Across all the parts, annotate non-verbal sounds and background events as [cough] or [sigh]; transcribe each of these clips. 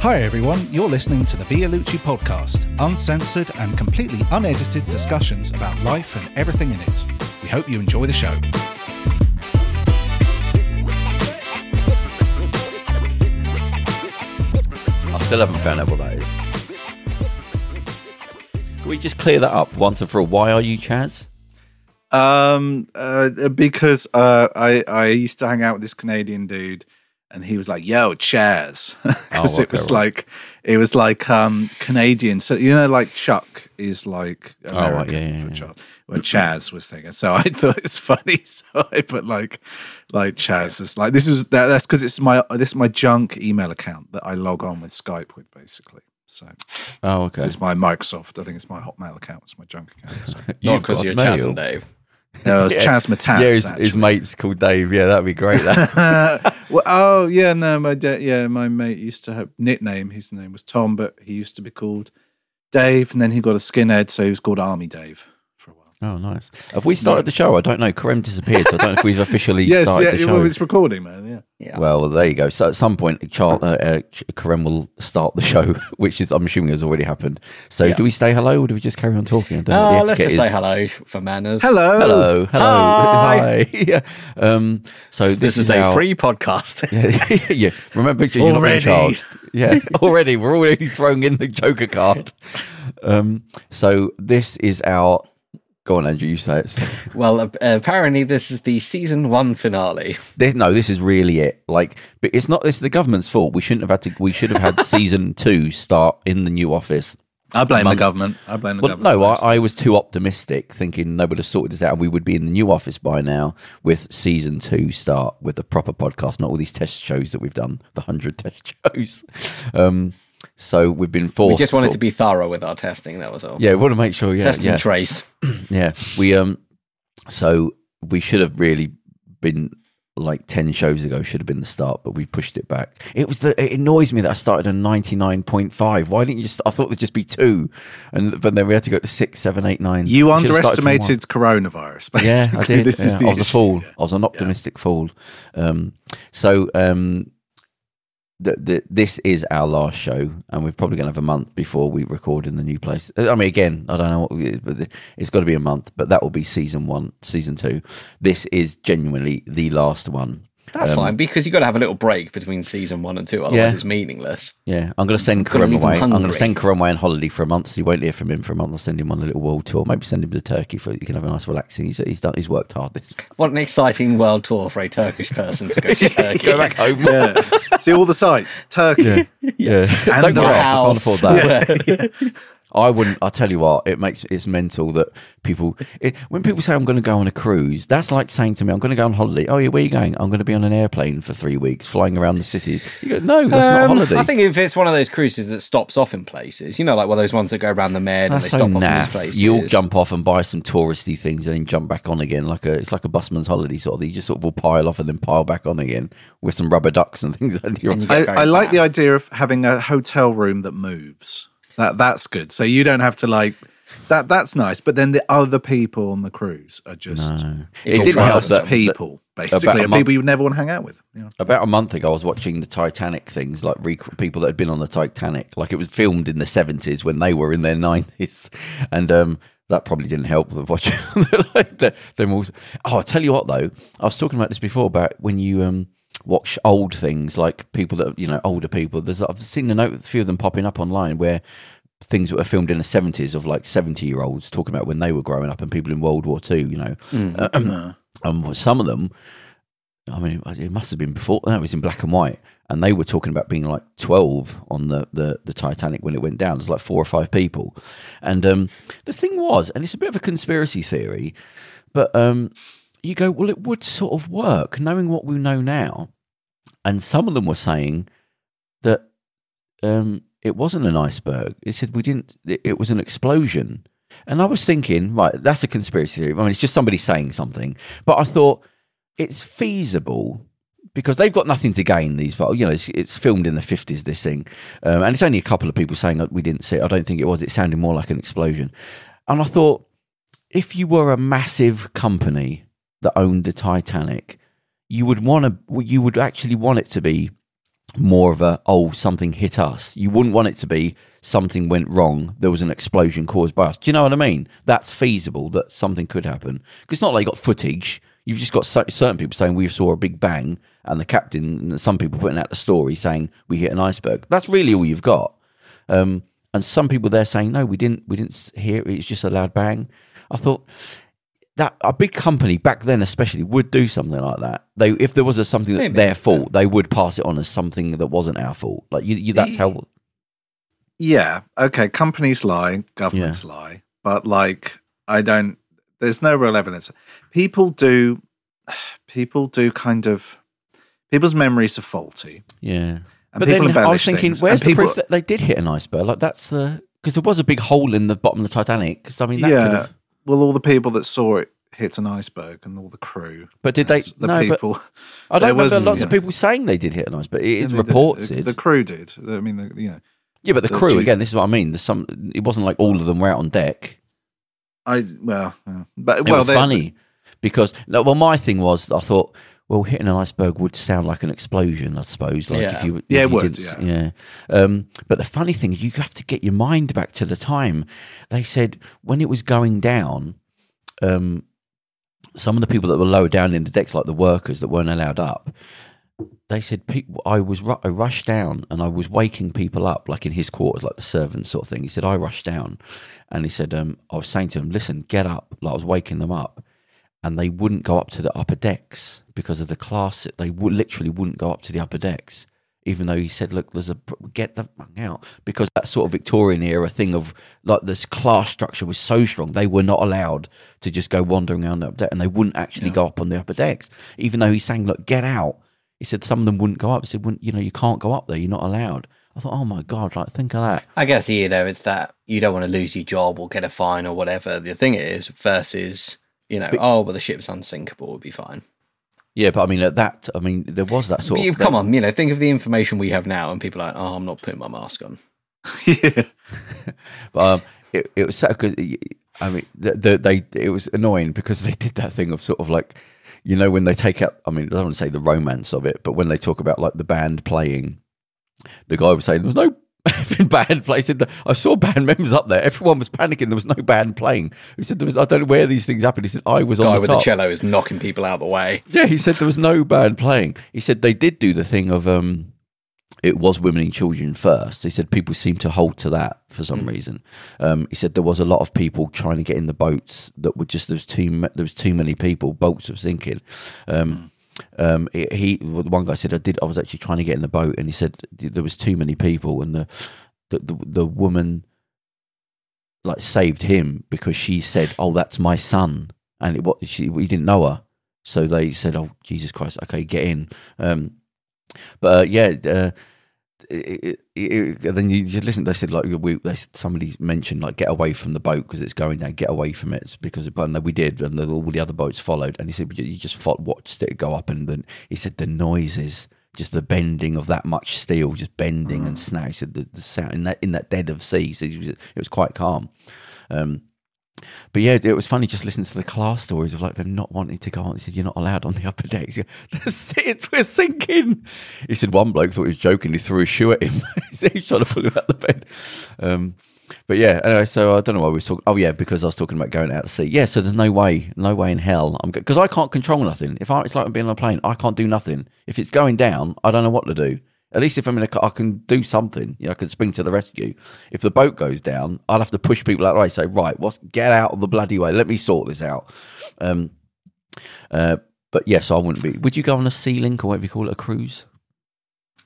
Hi everyone, you're listening to the Vialucci podcast, uncensored and completely unedited discussions about life and everything in it. We hope you enjoy the show. I still haven't found out what that is. Can we just clear that up once and for all? Why are you Chaz? Um, uh, because uh, I I used to hang out with this Canadian dude, and he was like, "Yo, Chaz," because [laughs] Oh, it was right. like it was like um Canadian. So you know, like Chuck is like Oh, right, yeah, yeah, for yeah. Chuck. Well, Chaz was thinking, so [laughs] I thought it's funny. [laughs] So I put like like Chaz is like this is that, that's because it's my this is my junk email account that I log on with Skype with basically. So Oh, okay. it's my Microsoft. I think it's my Hotmail account. It's my junk account. So. Not You've because got you're. Chaz and Dave. [laughs] No, it's Yeah. Chaz Matats. yeah, his, his mate's called Dave. Yeah, that'd be great. That. [laughs] Well, oh yeah, no, my da- yeah, my mate used to have nickname. His name was Tom, but he used to be called Dave, and then he got a skinhead, so he was called Army Dave for a while. Oh, nice. Have we started the show? I don't know. Kerem disappeared, so I don't know if we've officially [laughs] Yes, started yeah, the show. well, it's recording, man. Yeah. Yeah. Well, there you go. So at some point, Charles, uh, uh, Kerem will start the show, [laughs] which is I'm assuming has already happened. So Yeah. do we say hello or do we just carry on talking? I don't know what Oh, the let's etiquette just say hello for manners. Hello, Hello, hello, Hi. [laughs] hi. yeah. Um, so this, This, is, a our- free podcast. Yeah, yeah. Remember, you're not Already. in charge. Yeah, already. We're already throwing in the Joker card. Um, so this is our. Go on, Andrew. You say it. [laughs] well, uh, apparently this is the season one finale. This, no, this is really it. Like, but it's not. This is the government's fault. We shouldn't have had to. We should have had [laughs] season two start in the new office. I blame the government. I blame the Well, government. no, I, I was too optimistic, thinking they would have sorted this out, and we would be in the new office by now with season two start with a proper podcast, not all these test shows that we've done, the hundred test [laughs] shows. Um, so we've been forced. We just wanted sort to be thorough with our testing. That was all. Yeah, we want to make sure. Yeah, Test yeah, and trace. [clears throat] yeah. We um, so we should have really been like ten shows ago. Should have been the start, but we pushed it back. It was the. It annoys me that I started on ninety nine point five. Why didn't you just? I thought there'd just be two, and but then we had to go to six, seven, eight, nine. You We should have started from one. underestimated coronavirus. Basically. Yeah, I did. [laughs] This is the I was a issue. fool. I was an optimistic fool. Um, so um, the, this is our last show, and we're probably going to have a month before we record in the new place. Uh, I mean, again, I don't know what, but it's got to be a month. But that will be season one, season two. This is genuinely the last one. That's Um, fine because you've got to have a little break between season one and two. Otherwise, Yeah. it's meaningless. Yeah, I'm going to send Gotta Kerem leave him away. I'm going to send Kerem away on holiday for a month. So you won't hear from him for a month. I'll send him on a little world tour. Maybe send him to Turkey for you can have a nice relaxing. He's he's done. He's worked hard. This What an exciting world tour for a Turkish person to go to [laughs] Turkey. go back home. Yeah. See all the sites. Turkey. Yeah, And don't the go out. I house. can't afford that. [laughs] I wouldn't. I tell you what, it makes it's mental that people it, when people say I'm going to go on a cruise, that's like saying to me, I'm going to go on holiday. Oh yeah, where are you going? I'm going to be on an airplane for three weeks, flying around the city. You go, no, that's not a Um, holiday. I think if it's one of those cruises that stops off in places, you know, like one of those ones that go around the Med and they so stop off in these places. You'll jump off and buy some touristy things and then jump back on again, like a it's like a busman's holiday sort of. thing. You just sort of will pile off and then pile back on again with some rubber ducks and [laughs] things. And you're, And you I, I like the idea of having a hotel room that moves. That that's good. So you don't have to like that. That's nice. But then the other people on the cruise are just no. It It didn't help that people, basically, about month- people you never want to hang out with. You know? About a month ago, I was watching the Titanic things, like rec- people that had been on the Titanic. Like it was filmed in the seventies when they were in their nineties, [laughs] and um, that probably didn't help [laughs] them watching. them all. Oh, I tell you what, though, I was talking about this before about when you um watch old things, like people that you know, older people. There's I've seen a note, a few of them popping up online where things that were filmed in the 70s of like 70 year olds talking about when they were growing up and people in World War Two, you know. Mm. [clears throat] Um, some of them, I mean, it must have been before. No, it was in black and white, and they were talking about being like twelve on the the, the Titanic when it went down. There's like four or five people, and um, the thing was, and it's a bit of a conspiracy theory, but um, you go, well, it would sort of work, knowing what we know now, and some of them were saying that um, it wasn't an iceberg. It said we didn't. It, was an explosion. And I was thinking, right, that's a conspiracy theory. I mean, it's just somebody saying something. But I thought it's feasible because they've got nothing to gain. These, but you know, it's, it's filmed in the fifties. This thing, um, and it's only a couple of people saying we didn't see it. I don't think it was. It sounded more like an explosion. And I thought, if you were a massive company that owned the Titanic, you would want to. You would actually want it to be more of a oh something hit us. You wouldn't want it to be something went wrong. There was an explosion caused by us. Do you know what I mean? That's feasible that something could happen because it's not like you got footage. You've just got certain people saying we saw a big bang, and the captain, and some people putting out the story saying we hit an iceberg. That's really all you've got. Um, and some people there saying no, we didn't, we didn't hear it. It's just a loud bang. I thought that a big company back then, especially, would do something like that. They, if there was a, something that Maybe, their fault, they would pass it on as something that wasn't our fault. Like you, you that's how. Yeah. Okay. Companies lie, governments lie, but like I don't. There's no real evidence. People do. [sighs] People do kind of. People's memories are faulty, Yeah. and but then I was thinking, things, where's the people, proof that they did hit an iceberg? Like that's the because there was a big hole in the bottom of the Titanic. Because I mean, that could yeah. have. Well, all the people that saw it hit an iceberg, and all the crew. But did they? The No, but people. I there don't remember was- lots of people saying they did hit an iceberg. It is reported. The, the crew did. I mean, the, you know, yeah, but the the crew G- again. This is what I mean. There's some. It wasn't like all of them were out on deck. I well, yeah. but It well, was funny because well, my thing was I thought, well, hitting an iceberg would sound like an explosion, I suppose. Like Yeah. if you, if Yeah, it you would, yeah. yeah. Um, but the funny thing is, you have to get your mind back to the time. They said when it was going down, um, some of the people that were lower down in the decks, like the workers that weren't allowed up, they said people. I was I rushed down and I was waking people up, like in his quarters, like the servants sort of thing. He said I rushed down, and he said um, I was saying to them, "Listen, get up!" Like I was waking them up, and they wouldn't go up to the upper decks because of the class. They would literally wouldn't go up to the upper decks, even though he said, "Look, there's a get the fuck out," because that sort of Victorian era thing of like this class structure was so strong, they were not allowed to just go wandering around the upper deck, and they wouldn't actually go up on the upper decks, even though he's saying, "Look, get out." He said some of them wouldn't go up. He said, "Wouldn't- "You know, you can't go up there. You're not allowed." I thought, "Oh my god!" Like, think of that. I guess you know it's that you don't want to lose your job or get a fine or whatever the thing is versus you know oh well the ship's unsinkable would be fine. Yeah, but I mean, at that, I mean, there was that sort But you- of. come on, you know think of the information we have now and people are like oh I'm not putting my mask on. yeah. [laughs] But, um, it, it was sad because I mean, the, the, they it was annoying because they did that thing of sort of like, you know, when they take out. I mean, I don't want to say the romance of it, but when they talk about like the band playing, the guy was saying there was no [laughs] effing band. He said, I saw band members up there. Everyone was panicking. There was no band playing. He said there was. I don't know where these things happened. He said I was Guy on the with top. the cello is knocking people out of the way. Yeah, he said there was no band playing. He said they did do the thing of um, it was women and children first. He said people seem to hold to that for some reason. Um, he said there was a lot of people trying to get in the boats that were just there was too there was too many people. Boats were sinking. Um, um, he, he one guy said I did. I was actually trying to get in the boat, and he said there was too many people, and the the the, the woman like saved him because she said, "Oh, that's my son," and it, what she we didn't know her. So they said, "Oh Jesus Christ, okay, get in." Um, but uh, yeah, uh, it, it, it, then you just listen. They said like we, they, somebody mentioned like get away from the boat because it's going down. Get away from it because no, we did, and all the other boats followed. And he said you just fo- watched it go up, and then he said the noises. Just the bending of that much steel, just bending and snap. He said the, the sound in that in that dead of sea. So it was, it was quite calm. Um, but yeah, it was funny just listening to the class stories of like them not wanting to go on. He said, "You're not allowed on the upper decks. Go. We're sinking." He said one bloke thought he was joking. He threw a shoe at him. [laughs] he said he's trying to pull him out the bed. Um, but yeah, anyway, so I don't know why we was talking. Oh yeah, because I was talking about going out to sea. Yeah, so there's no way, no way in hell I'm because I can't control nothing. If I, it's like being on a plane, I can't do nothing. If it's going down, I don't know what to do. At least if I'm in a car, I can do something. You know, I can spring to the rescue. If the boat goes down, I'll have to push people out of the way. Say, right, what's get out of the bloody way. Let me sort this out. Um, uh, but yes, I wouldn't be. Would you go on a sea link or whatever you call it, a cruise?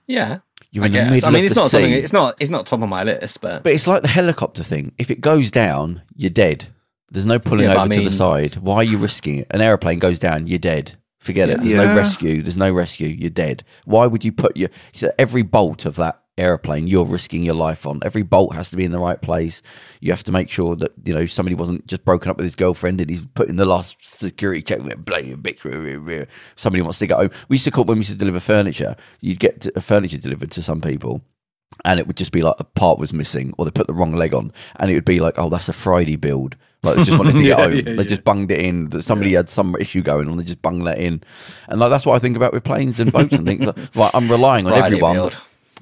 Yeah, You're I in the guess. middle I mean it's the not sea. something. It's not. It's not top of my list, but, But it's like the helicopter thing. If it goes down, you're dead. There's no pulling Yeah, over I to the side. Why are you risking it? An aeroplane goes down, you're dead. Forget it. There's Yeah. no rescue. There's no rescue. You're dead. Why would you put your so every bolt of that airplane you're risking your life on? Every bolt has to be in the right place. You have to make sure that you know somebody wasn't just broken up with his girlfriend and he's putting the last security check. Somebody wants to go home. We used to call when we used to deliver furniture. You'd get a uh, furniture delivered to some people and it would just be like a part was missing, or they put the wrong leg on, and it would be like, oh, that's a Friday build. Like they just wanted to [laughs] get Yeah, home. yeah, they yeah. just bunged it in. That somebody had some issue going on. They just bunged that in, and like that's what I think about with planes and boats and things. [laughs] Like, right, I'm relying on Friday everyone. build.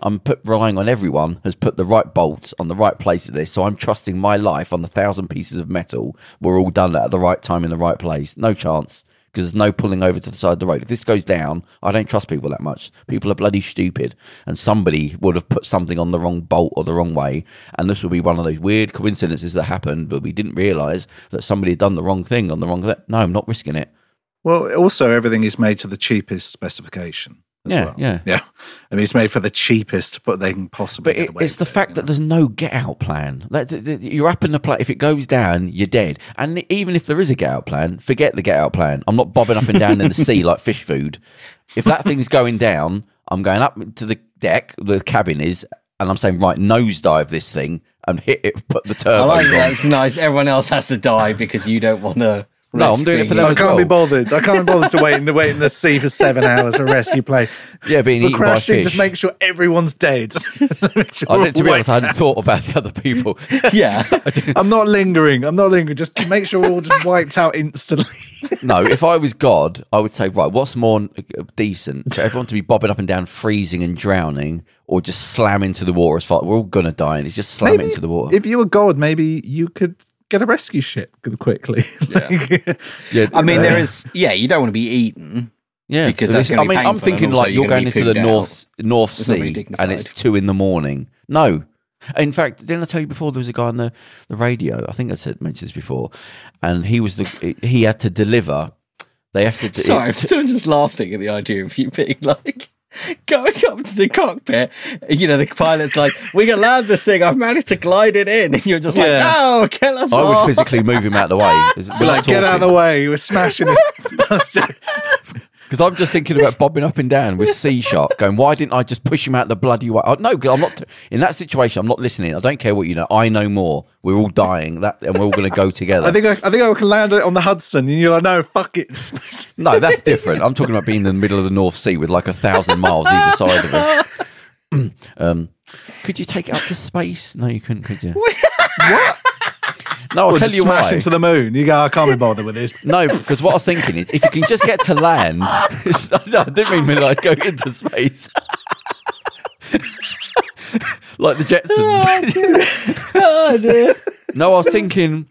I'm put, relying on everyone has put the right bolts on the right place of this. So I'm trusting my life on the thousand pieces of metal. We're all done at the right time in the right place. No chance because there's no pulling over to the side of the road. If this goes down, I don't trust people that much. People are bloody stupid, and somebody would have put something on the wrong bolt or the wrong way, and this would be one of those weird coincidences that happened, but we didn't realise that somebody had done the wrong thing on the wrong. No, I'm not risking it. Well, also everything is made to the cheapest specification. As Yeah, well. yeah. yeah. I mean, it's made for the cheapest, but they can possibly. But get it, away it's the it, fact you that know? there's no get out plan. Like, th- th- you're up in the plane. If it goes down, you're dead. And even if there is a get out plan, forget the get out plan. I'm not bobbing up and down in the sea [laughs] like fish food. If that thing's going down, I'm going up to the deck, the cabin is, and I'm saying, right, nosedive this thing and hit it, put the turbo. I like on. that. It's nice. Everyone else has to die because you don't want to. No, I'm doing it for them I as can't be bothered. I can't be bothered to wait in the wait in the sea for seven hours for rescue plane. Yeah, being For eaten by crashing, fish. just make sure everyone's dead. Sure [laughs] I didn't, to be honest, I hadn't thought about the other people. [laughs] Yeah. I'm not lingering. I'm not lingering. Just make sure we're all just wiped out instantly. [laughs] No, if I was God, I would say, right, what's more uh, decent for everyone to be bobbing up and down, freezing and drowning, or just slam into the water as far we're all gonna die, and it's just slam it into the water. If you were God, maybe you could get a rescue ship quickly. [laughs] Like- yeah, I mean, uh, there is. Yeah, you don't want to be eaten. yeah, because This- that's gonna I be mean, I'm thinking like you're you're gonna into the pooped North North It's Sea, and it's two in the morning. No. In fact, didn't I tell you before there was a guy on the, the radio? I think I said mentioned this before, and he was the he had to deliver. They have to. Sorry, I'm [laughs] still just laughing at the idea of you being like [laughs] going up to the cockpit. You know, the pilot's like, "We can land this thing. I've managed to glide it in," [laughs] and you're just like, Yeah. "No, kill us I all." would physically move him out of the way. [laughs] We're like, get out of the way. We're smashing this bastard. Because I'm just thinking about bobbing up and down with C shot, [laughs] going, why didn't I just push him out the bloody way? Oh, no, 'cause I'm not in that situation. I'm not listening. I don't care what you know. I know more. We're all dying. That and we're all going to go together. [laughs] I think I, I think I can land it on the Hudson, and you're like, no, fuck it. [laughs] no, that's different. I'm talking about being in the middle of the North Sea with like a thousand miles either side of us. um, could you take it up to space? No, you couldn't, could you? what? No, I'll Or tell just you smash why. into the moon. You go, I can't be bothered with this. No, because what I was thinking is, if you can just get to land, [laughs] no, I didn't mean me like go into space, [laughs] like the Jetsons. Oh, [laughs] oh, dear. no, I was thinking,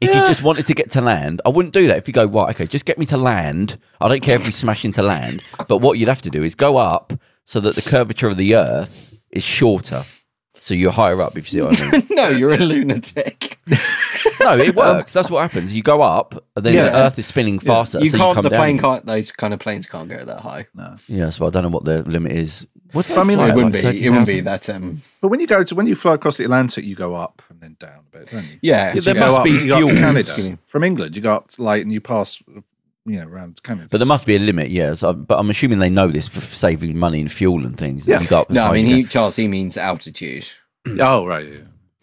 if you just wanted to get to land, I wouldn't do that. If you go right, okay, just get me to land. I don't care if we smash into land, but what you'd have to do is go up so that the curvature of the Earth is shorter. So you're higher up, if you see what I mean. [laughs] no, you're a lunatic. No, it [laughs] works. That's what happens. You go up, and then the Yeah. Earth is spinning faster. You so can't. you come the down. plane can't. Those kind of planes can't go that high. No. Yeah, so I don't know what the limit is. What's I mean, it at, wouldn't like be. It wouldn't be that. Um. But when you go to when you fly across the Atlantic, you go up and then down a bit, don't you? Yeah. Yeah, so there you must go up, be you go up to. Canada from England. You go up like and you pass, you know, around Canada. But there must be a limit, yeah. So, but I'm assuming they know this for saving money and fuel and things. Yeah. You go up No, I mean, he, Charles, he means altitude. [clears throat] Oh right. Yeah.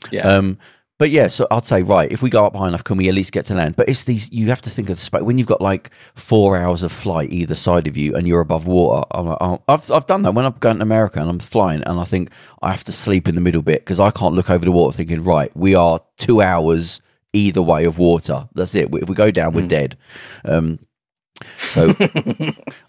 Yeah. Um, but yeah, so I'd say right. If we go up high enough, can we at least get to land? But it's these. You have to think of the space when you've got like four hours of flight either side of you, and you're above water. I'm like, oh, I've I've done that when I've gone to America and I'm flying, and I think I have to sleep in the middle bit because I can't look over the water thinking, right, we are two hours either way of water. That's it. If we go down, we're dead. Um, so,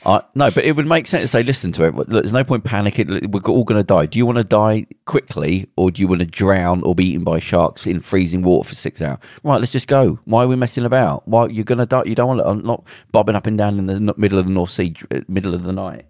I no, but it would make sense to say, listen to it. Look, there's no point panicking. We're all going to die. Do you want to die quickly, or do you want to drown or be eaten by sharks in freezing water for six hours? Right, let's just go. Why are we messing about? Why you're going to die? You don't want to. I'm not bobbing up and down in the middle of the North Sea, middle of the night.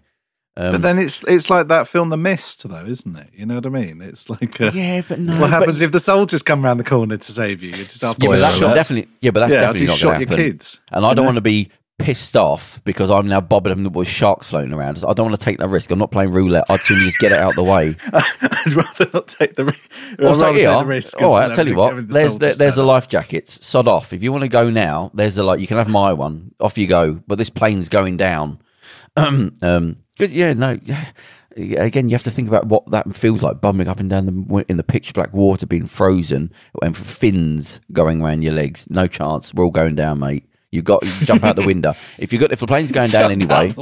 Um, But then it's it's like that film The Mist, though, isn't it? You know what I mean? It's like uh, yeah, but no. what happens But, if the soldiers come around the corner to save you? You just yeah, but that's definitely. Yeah, but that's yeah, definitely not shot going to your happen. kids. And I don't know? want to be pissed off because I'm now bobbing up with sharks floating around. I don't want to take that risk. I'm not playing roulette. I'd sooner just get it out of the way. [laughs] I'd rather not take the, ri- Also, rather take the risk. all right, I'll tell you what. having the There's there's the life jackets. Sod off. If you want to go now, there's the like. You can have my one. Off you go. But this plane's going down. [clears throat] um, but yeah, no. Yeah. Again, you have to think about what that feels like, bumming up and down the, in the pitch black water, being frozen, and fins going around your legs. No chance. We're all going down, mate. You got you jump out the window. If you got if the plane's going down anyway,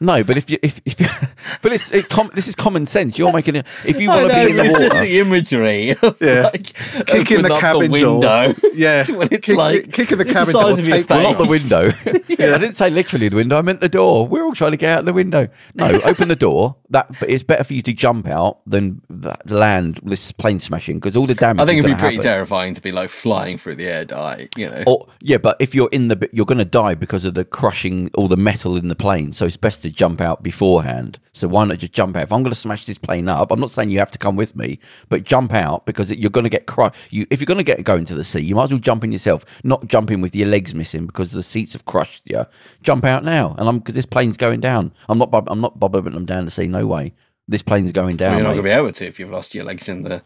no. But if you if, if you, [laughs] but it's it com- this is common sense. You're making it. If you want to be in the it's just water, the imagery of [laughs] Yeah. like Kicking the open up cabin window. door. [laughs] Yeah, when it's Kick- like kicking the cabin size door. of your Take well, not the face. window. I didn't say literally the window. I meant the door. We're all trying to get out the window. No, open the door. That but it's better for you to jump out than that land this plane smashing because all the damage. I think is it'd be pretty happen. terrifying to be like flying through the air, die. You know, Or yeah, but if you're in the, you're going to die because of the crushing all the metal in the plane. So it's best to jump out beforehand. So why not just jump out? If I'm going to smash this plane up, I'm not saying you have to come with me, but jump out because you're going to get crushed. You, if you're going to get go into the sea, you might as well jump in yourself, not jump in with your legs missing because the seats have crushed you. Jump out now, and I'm because this plane's going down. I'm not, I'm not bobbing them down the sea. No way. This plane's going down. you're not going to be able to if you've lost your legs in the.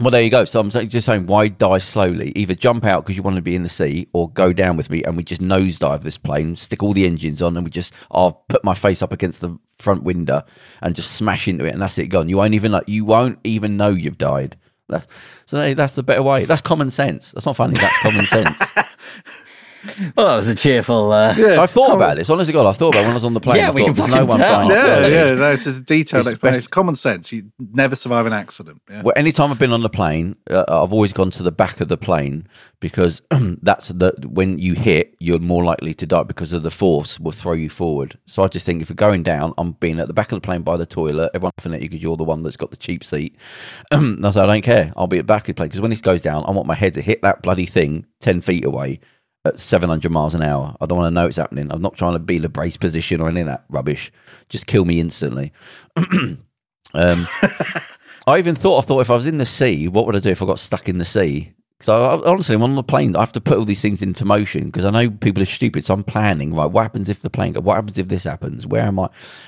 Well, there you go. So I'm just saying, why die slowly? Either jump out because you want to be in the sea, or go down with me and we just nosedive this plane, stick all the engines on, and we just I'll put my face up against the front window and just smash into it, and that's it gone. You won't even like you won't even know you've died. That's so that's the better way. That's common sense. That's not funny. That's common sense. [laughs] Well, that was a cheerful. Uh, Yeah, I've thought about this. Honestly, God, I thought about it when I was on the plane. Yeah, I we thought, can there's no fucking one tell. dying Yeah, slowly. yeah, no, it's a detailed It's explanation. best- Common sense. You never survive an accident. Yeah. Well, anytime I've been on the plane, uh, I've always gone to the back of the plane because [clears throat] that's the when you hit, you're more likely to die because of the force will throw you forward. So I just think if you're going down, I'm being at the back of the plane by the toilet. Everyone's laughing at you because you're the one that's got the cheap seat. [clears throat] and I said, I don't care. I'll be at the back of the plane because when this goes down, I want my head to hit that bloody thing ten feet away at 700 miles an hour. I don't want to know it's happening. I'm not trying to be in a brace position or any of that rubbish. Just kill me instantly. [clears throat] um, [laughs] I even thought, I thought if I was in the sea, what would I do if I got stuck in the sea? So I, honestly, I'm on the plane. I have to put all these things into motion because I know people are stupid. So I'm planning. Right, what happens if the plane? go- What happens if this happens? Where am I?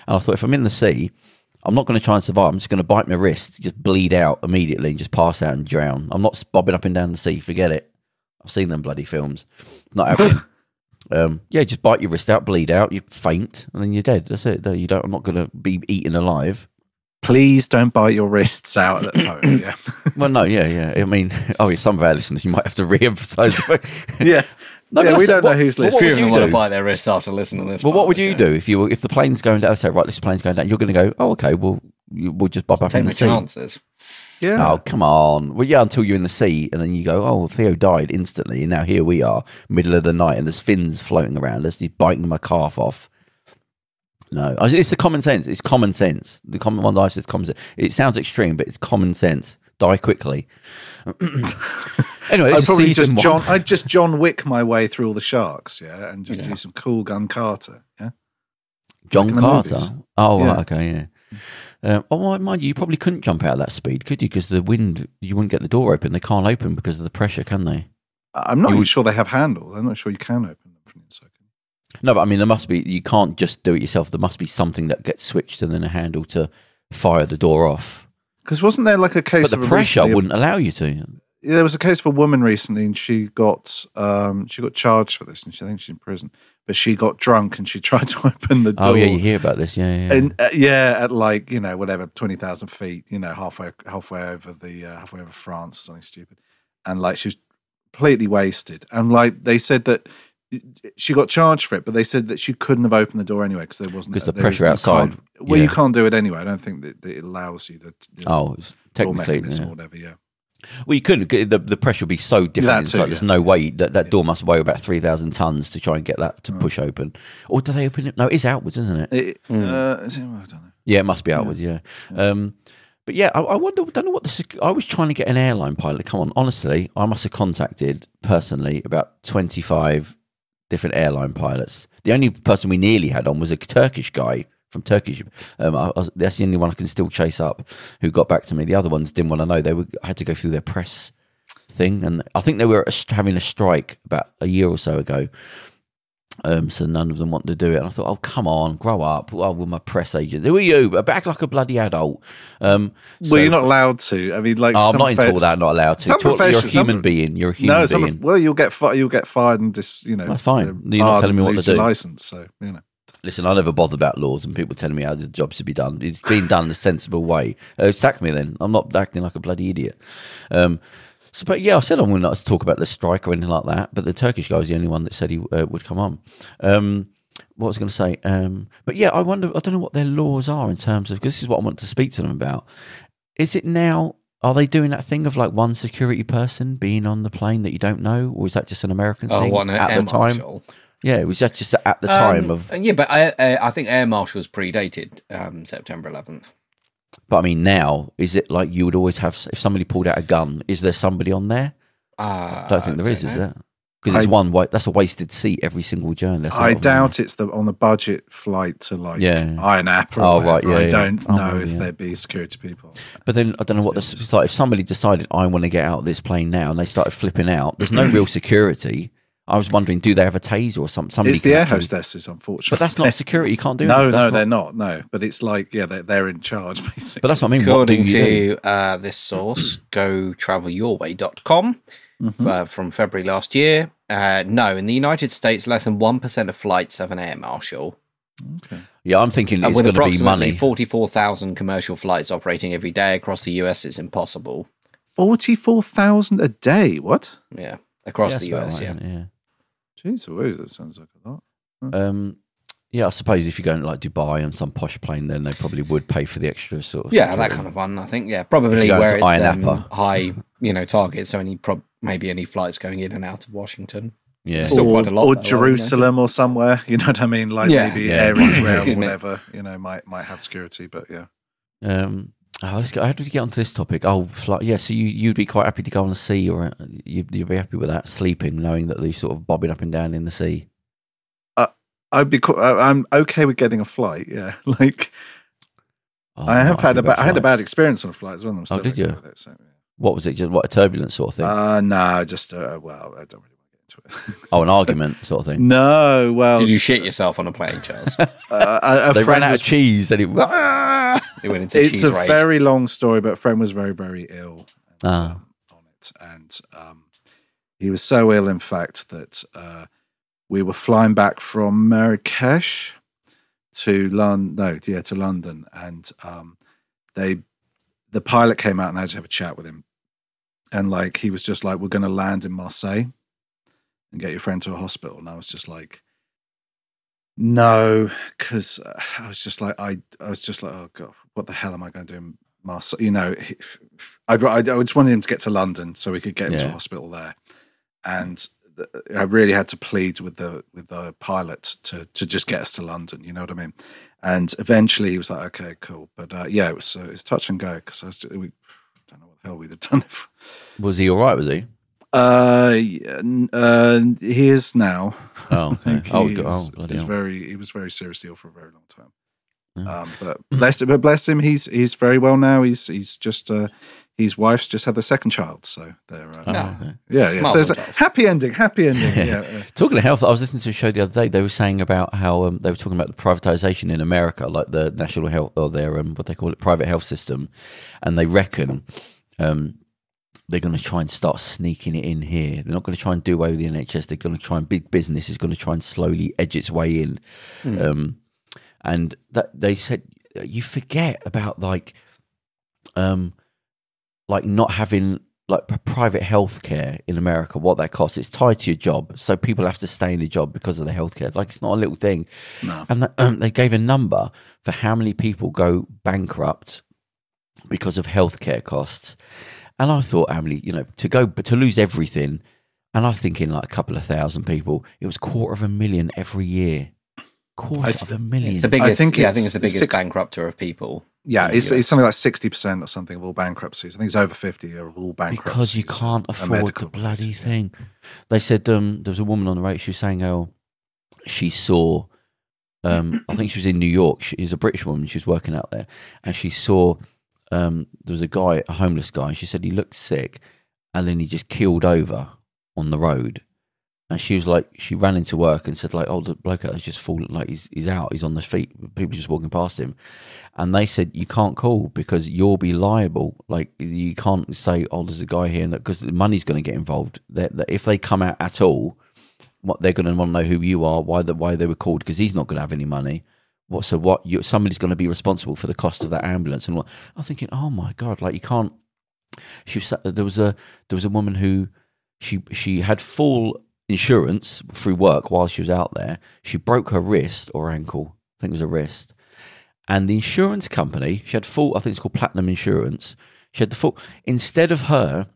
And I thought if I'm in the sea, I'm not going to try and survive. I'm just going to bite my wrist, just bleed out immediately, and just pass out and drown. I'm not bobbing up and down the sea. Forget it. I've seen them bloody films. Not happening. [laughs] um, yeah, just bite your wrist out, bleed out, you faint, and then you're dead. That's it. You don't. I'm not going to be eaten alive. Please don't bite your wrists out at home. [coughs] Yeah. Well, no, yeah, yeah. I mean, [laughs] oh, some of our listeners, you might have to re-emphasize. [laughs] yeah. No, yeah, but we that's- don't know who's but what listening. few would of them want to bite their wrists after listening to this. Well, what would you show. do if you were, if the plane's going down? Say, right, this plane's going down. You're going to go, oh, okay, well, you, we'll just bob up Take in the the sea. chances. Yeah. Oh, come on. Well, yeah, until you're in the sea, and then you go, oh, Theo died instantly, and now here we are, middle of the night, and there's fins floating around Let's He's biting my calf off. No, it's the common sense. It's common sense. The common one I've said common sense. It sounds extreme, but it's common sense. Die quickly. [clears throat] anyway, I'd probably just one. John. I'd just John Wick my way through all the sharks, yeah, and just Yeah. do some cool gun Carter, yeah. John like in the Carter. movies. Oh, Yeah. right, okay, yeah. Um, oh, mind you, you probably couldn't jump out at that speed, could you? Because the wind, you wouldn't get the door open. They can't open because of the pressure, can they? I'm not You even sure they have handles. I'm not sure you can open them from the inside. No, but I mean, there must be. You can't just do it yourself. There must be something that gets switched and then a handle to fire the door off. Because wasn't there like a case? But the of pressure recently- wouldn't allow you to. Yeah, there was a case of a woman recently, and she got um, she got charged for this, and she I think she's in prison. But she got drunk and she [laughs] tried to open the door. Oh yeah, you hear about this? Yeah, yeah. and uh, yeah, at like you know whatever twenty thousand feet, you know halfway halfway over the uh, halfway over France or something stupid, and like she was completely wasted. And like they said that she got charged for it, but they said that she couldn't have opened the door anyway because there wasn't 'Cause the pressure outside, Well, you can't do it anyway. I don't think that, that it allows you the you know, oh, technically. yeah. or whatever. Yeah. Well, you couldn't. The, the pressure would be so different That inside. too, There's no way that that door must weigh about three thousand tons to try and get that to push open. Or do they open it? No, it's outwards, isn't it? It, uh, is it- I don't know. Yeah, it must be outwards. Yeah. Um, but yeah, I, I wonder. Don't know what the. sec- I was trying to get an airline pilot. Come on, honestly, I must have contacted personally about twenty five different airline pilots. The only person we nearly had on was a Turkish guy from Turkish. Um, I, I was, that's the only one I can still chase up who got back to me. The other ones didn't want to know. They were, I had to go through their press thing, and I think they were having a strike about a year or so ago. Um, so none of them wanted to do it. And I thought, oh, come on, grow up. Well, with my press agent. Who are you? Back like a bloody adult. Um, Well, so- you're not allowed to. I mean, like Oh, I'm not into all that. Not allowed to. Talk- You're a professions- some- human being. You're a human No, being. of, well, you'll get fi- you'll get fired and just you know. That's fine. You're not telling me what to do. License, so you know. Listen, I never bother about laws and people telling me how the job's should be done. It's being done in a sensible way. Uh, sack me then. I'm not acting like a bloody idiot. Um, So, but yeah, I said I wouldn't like to talk about the strike or anything like that. But the Turkish guy was the only one that said he uh, would come on. Um, what was I going to say? Um, but yeah, I wonder. I don't know what their laws are in terms of because this is what I want to speak to them about. Is it now? Are they doing that thing of like one security person being on the plane that you don't know, or is that just an American Oh, thing at the time? Yeah, it was that just at the time Um, of? yeah, but I, uh, I think air marshals predated um, September 11th. But I mean, now is it like you would always have if somebody pulled out a gun? Is there somebody on there? Uh, I don't think there is, is know. there? Because it's I- one way. That's a wasted seat every single journey. That's a lot I of money. doubt it's the on the budget flight to like Yeah. Ayia Napa. Oh, right, yeah, I yeah. don't Oh, know maybe, if yeah. there'd be security people. But then I don't know what the it's like. If somebody decided I want to get out of this plane now, and they started flipping out, there's no real security. I was wondering, do they have a taser or something? Somebody it's the can air actually- hostesses, unfortunately. But that's not [laughs] security. You can't do that. no, no, That's they're not- not. No, but it's like yeah, they're, they're in charge [laughs] basically. But that's what I mean. What do According you do? to uh, this source, [clears throat] gotravelyourway.com, Mm-hmm. uh, from February last year, uh, no, in the United States, less than 1% of flights have an air marshal. okay. Yeah, I'm thinking And it's with going to be approximately money. 44,000 commercial flights operating every day across the US, is impossible. forty-four thousand a day. What? Yeah, across Yeah, the US, about yeah. right, isn't it? Jeez, Louise, that sounds like a lot. yeah. Um, yeah, I suppose if you're going to like Dubai on some posh plane, then they probably would pay for the extra sort of. Yeah, that security. kind of one, I think. Yeah, probably go where to it's Iron um, Appa. high, you know, targets. So any prob- maybe any flights going in and out of Washington. Yeah, Still or, quite a lot, or though, Jerusalem or somewhere. [laughs] You know what I mean? Like Yeah. maybe Yeah. Air Israel [laughs] Excuse or me. whatever. You know, might might have security, but yeah. Um, oh, let's go. How did we get onto this topic? Oh, yeah. So you you'd be quite happy to go on the sea, or uh, you'd, you'd be happy with that sleeping, knowing that they're sort of bobbing up and down in the sea. I'd be. co- I'm okay with getting a flight. Yeah, [laughs] like Oh, I have had a ba- I had a bad experience on a flight as well. I'm still did you? It, so, yeah. What was it? Just what a turbulent sort of thing? Uh, no, just uh, well, I don't really want to get into it. [laughs] oh, an argument sort of thing. No, well, Did you shit yourself on a plane, Charles? [laughs] uh, a, a they ran friend out was- of cheese, and it. it went into It's cheese a rage. very long story, but a friend was very, very ill and, Ah. um, on it, and um, he was so ill, in fact, that uh, we were flying back from Marrakesh to London. No, yeah, to London, and um, they, the pilot came out, and I had to have a chat with him, and like he was just like, "We're going to land in Marseille and get your friend to a hospital," and I was just like. No, because I was just like I, I was just like, oh god, what the hell am I going to do in Marseille? You know, I'd, I'd, I just wanted him to get to London so we could get him to Yeah. a hospital there, and I really had to plead with the with the pilot to to just get us to London. You know what I mean? And eventually he was like, okay, cool, but uh, yeah, it was uh, it's touch and go because I was just, we don't know what the hell we'd have done if. Was he all right? Was he? Uh, yeah, uh, he is now. Oh, [laughs] I okay. think Oh, he was, oh, bloody he hell. very he was very seriously ill for a very long time. Yeah. Um, but [clears throat] bless him, but bless him, he's he's very well now. He's he's just uh, his wife's just had the second child, so they're uh, Oh, Yeah. okay. yeah yeah. Miles So it's a happy ending, happy ending. yeah. [laughs] uh, Talking of health, I was listening to a show the other day. They were saying about how um, they were talking about the privatization in America, like the national health or their um, what they call it, private health system, and they reckon um, they're going to try and start sneaking it in here. They're not going to try and do away with the NHS. They're going to try and big business is going to try and slowly edge its way in. Um, and that they said you forget about like um like not having like private healthcare in America, what that costs. It's tied to your job, so people have to stay in the job because of the healthcare. Like it's not a little thing. No. And that, um, [clears throat] they gave a number for how many people go bankrupt because of healthcare costs. And I thought, how many, you know, to go, but to lose everything. And I was thinking like a couple of thousand people. It was quarter of a million every year. Quarter I- of a million. It's the biggest. I think yeah, I think it's the biggest six- bankrupter of people. Yeah, it's, it's something like sixty percent or something of all bankruptcies. I think it's over fifty of all bankruptcies. because you can't afford the bloody yeah. thing. They said um, there was a woman on the radio. She was saying oh, she saw. Um, I think she was in New York. She was a British woman. She was working out there, and she saw um, there was a guy, a homeless guy. And she said he looked sick, and then he just keeled over on the road. And she was like, she ran into work and said, like, oh, the bloke has just fallen, like he's he's out, he's on the feet. People just walking past him, and they said you can't call because you'll be liable. Like you can't say, oh, there's a guy here, because the money's going to get involved. That that if they come out at all, what they're going to want to know who you are, why the, why they were called, because he's not going to have any money. What so what? You, somebody's going to be responsible for the cost of that ambulance, and what I'm thinking, oh my god, like you can't. She was, there was a there was a woman who she she had full insurance through work while she was out there. She broke her wrist or ankle, I think it was a wrist, and the insurance company she had full. I think it's called Platinum Insurance. She had the full instead of her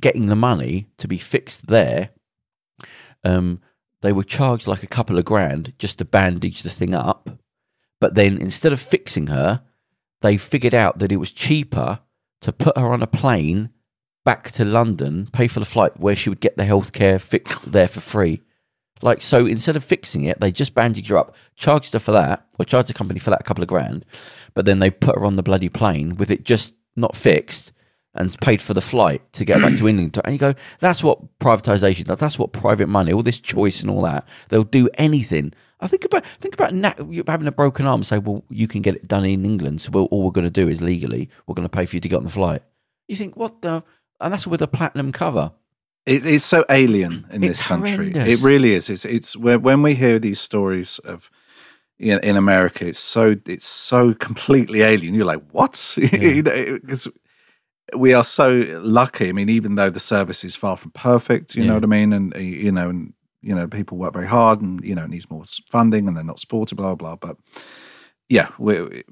getting the money to be fixed there. Um, they were charged like a couple of grand just to bandage the thing up. But then instead of fixing her, they figured out that it was cheaper to put her on a plane back to London, pay for the flight where she would get the healthcare fixed there for free. Like, so instead of fixing it, they just bandaged her up, charged her for that, or charged the company for that couple of grand, but then they put her on the bloody plane with it just not fixed and paid for the flight to get back to England. And you go, that's what privatisation. That's what private money, all this choice and all that. They'll do anything. I think about think about na- having a broken arm. Say, well, you can get it done in England. So we'll, all we're going to do is legally, we're going to pay for you to get on the flight. You think what the? And that's with a platinum cover. It, it's so alien in It's this country. horrendous. It really is. It's it's when we hear these stories of in, America, it's so it's so completely alien. You're like, what? [laughs] you know, because we are so lucky. I mean, even though the service is far from perfect, you Yeah. know what I mean, and you know, and you know, people work very hard, and you know, it needs more funding, and they're not supported, blah blah. But yeah, we,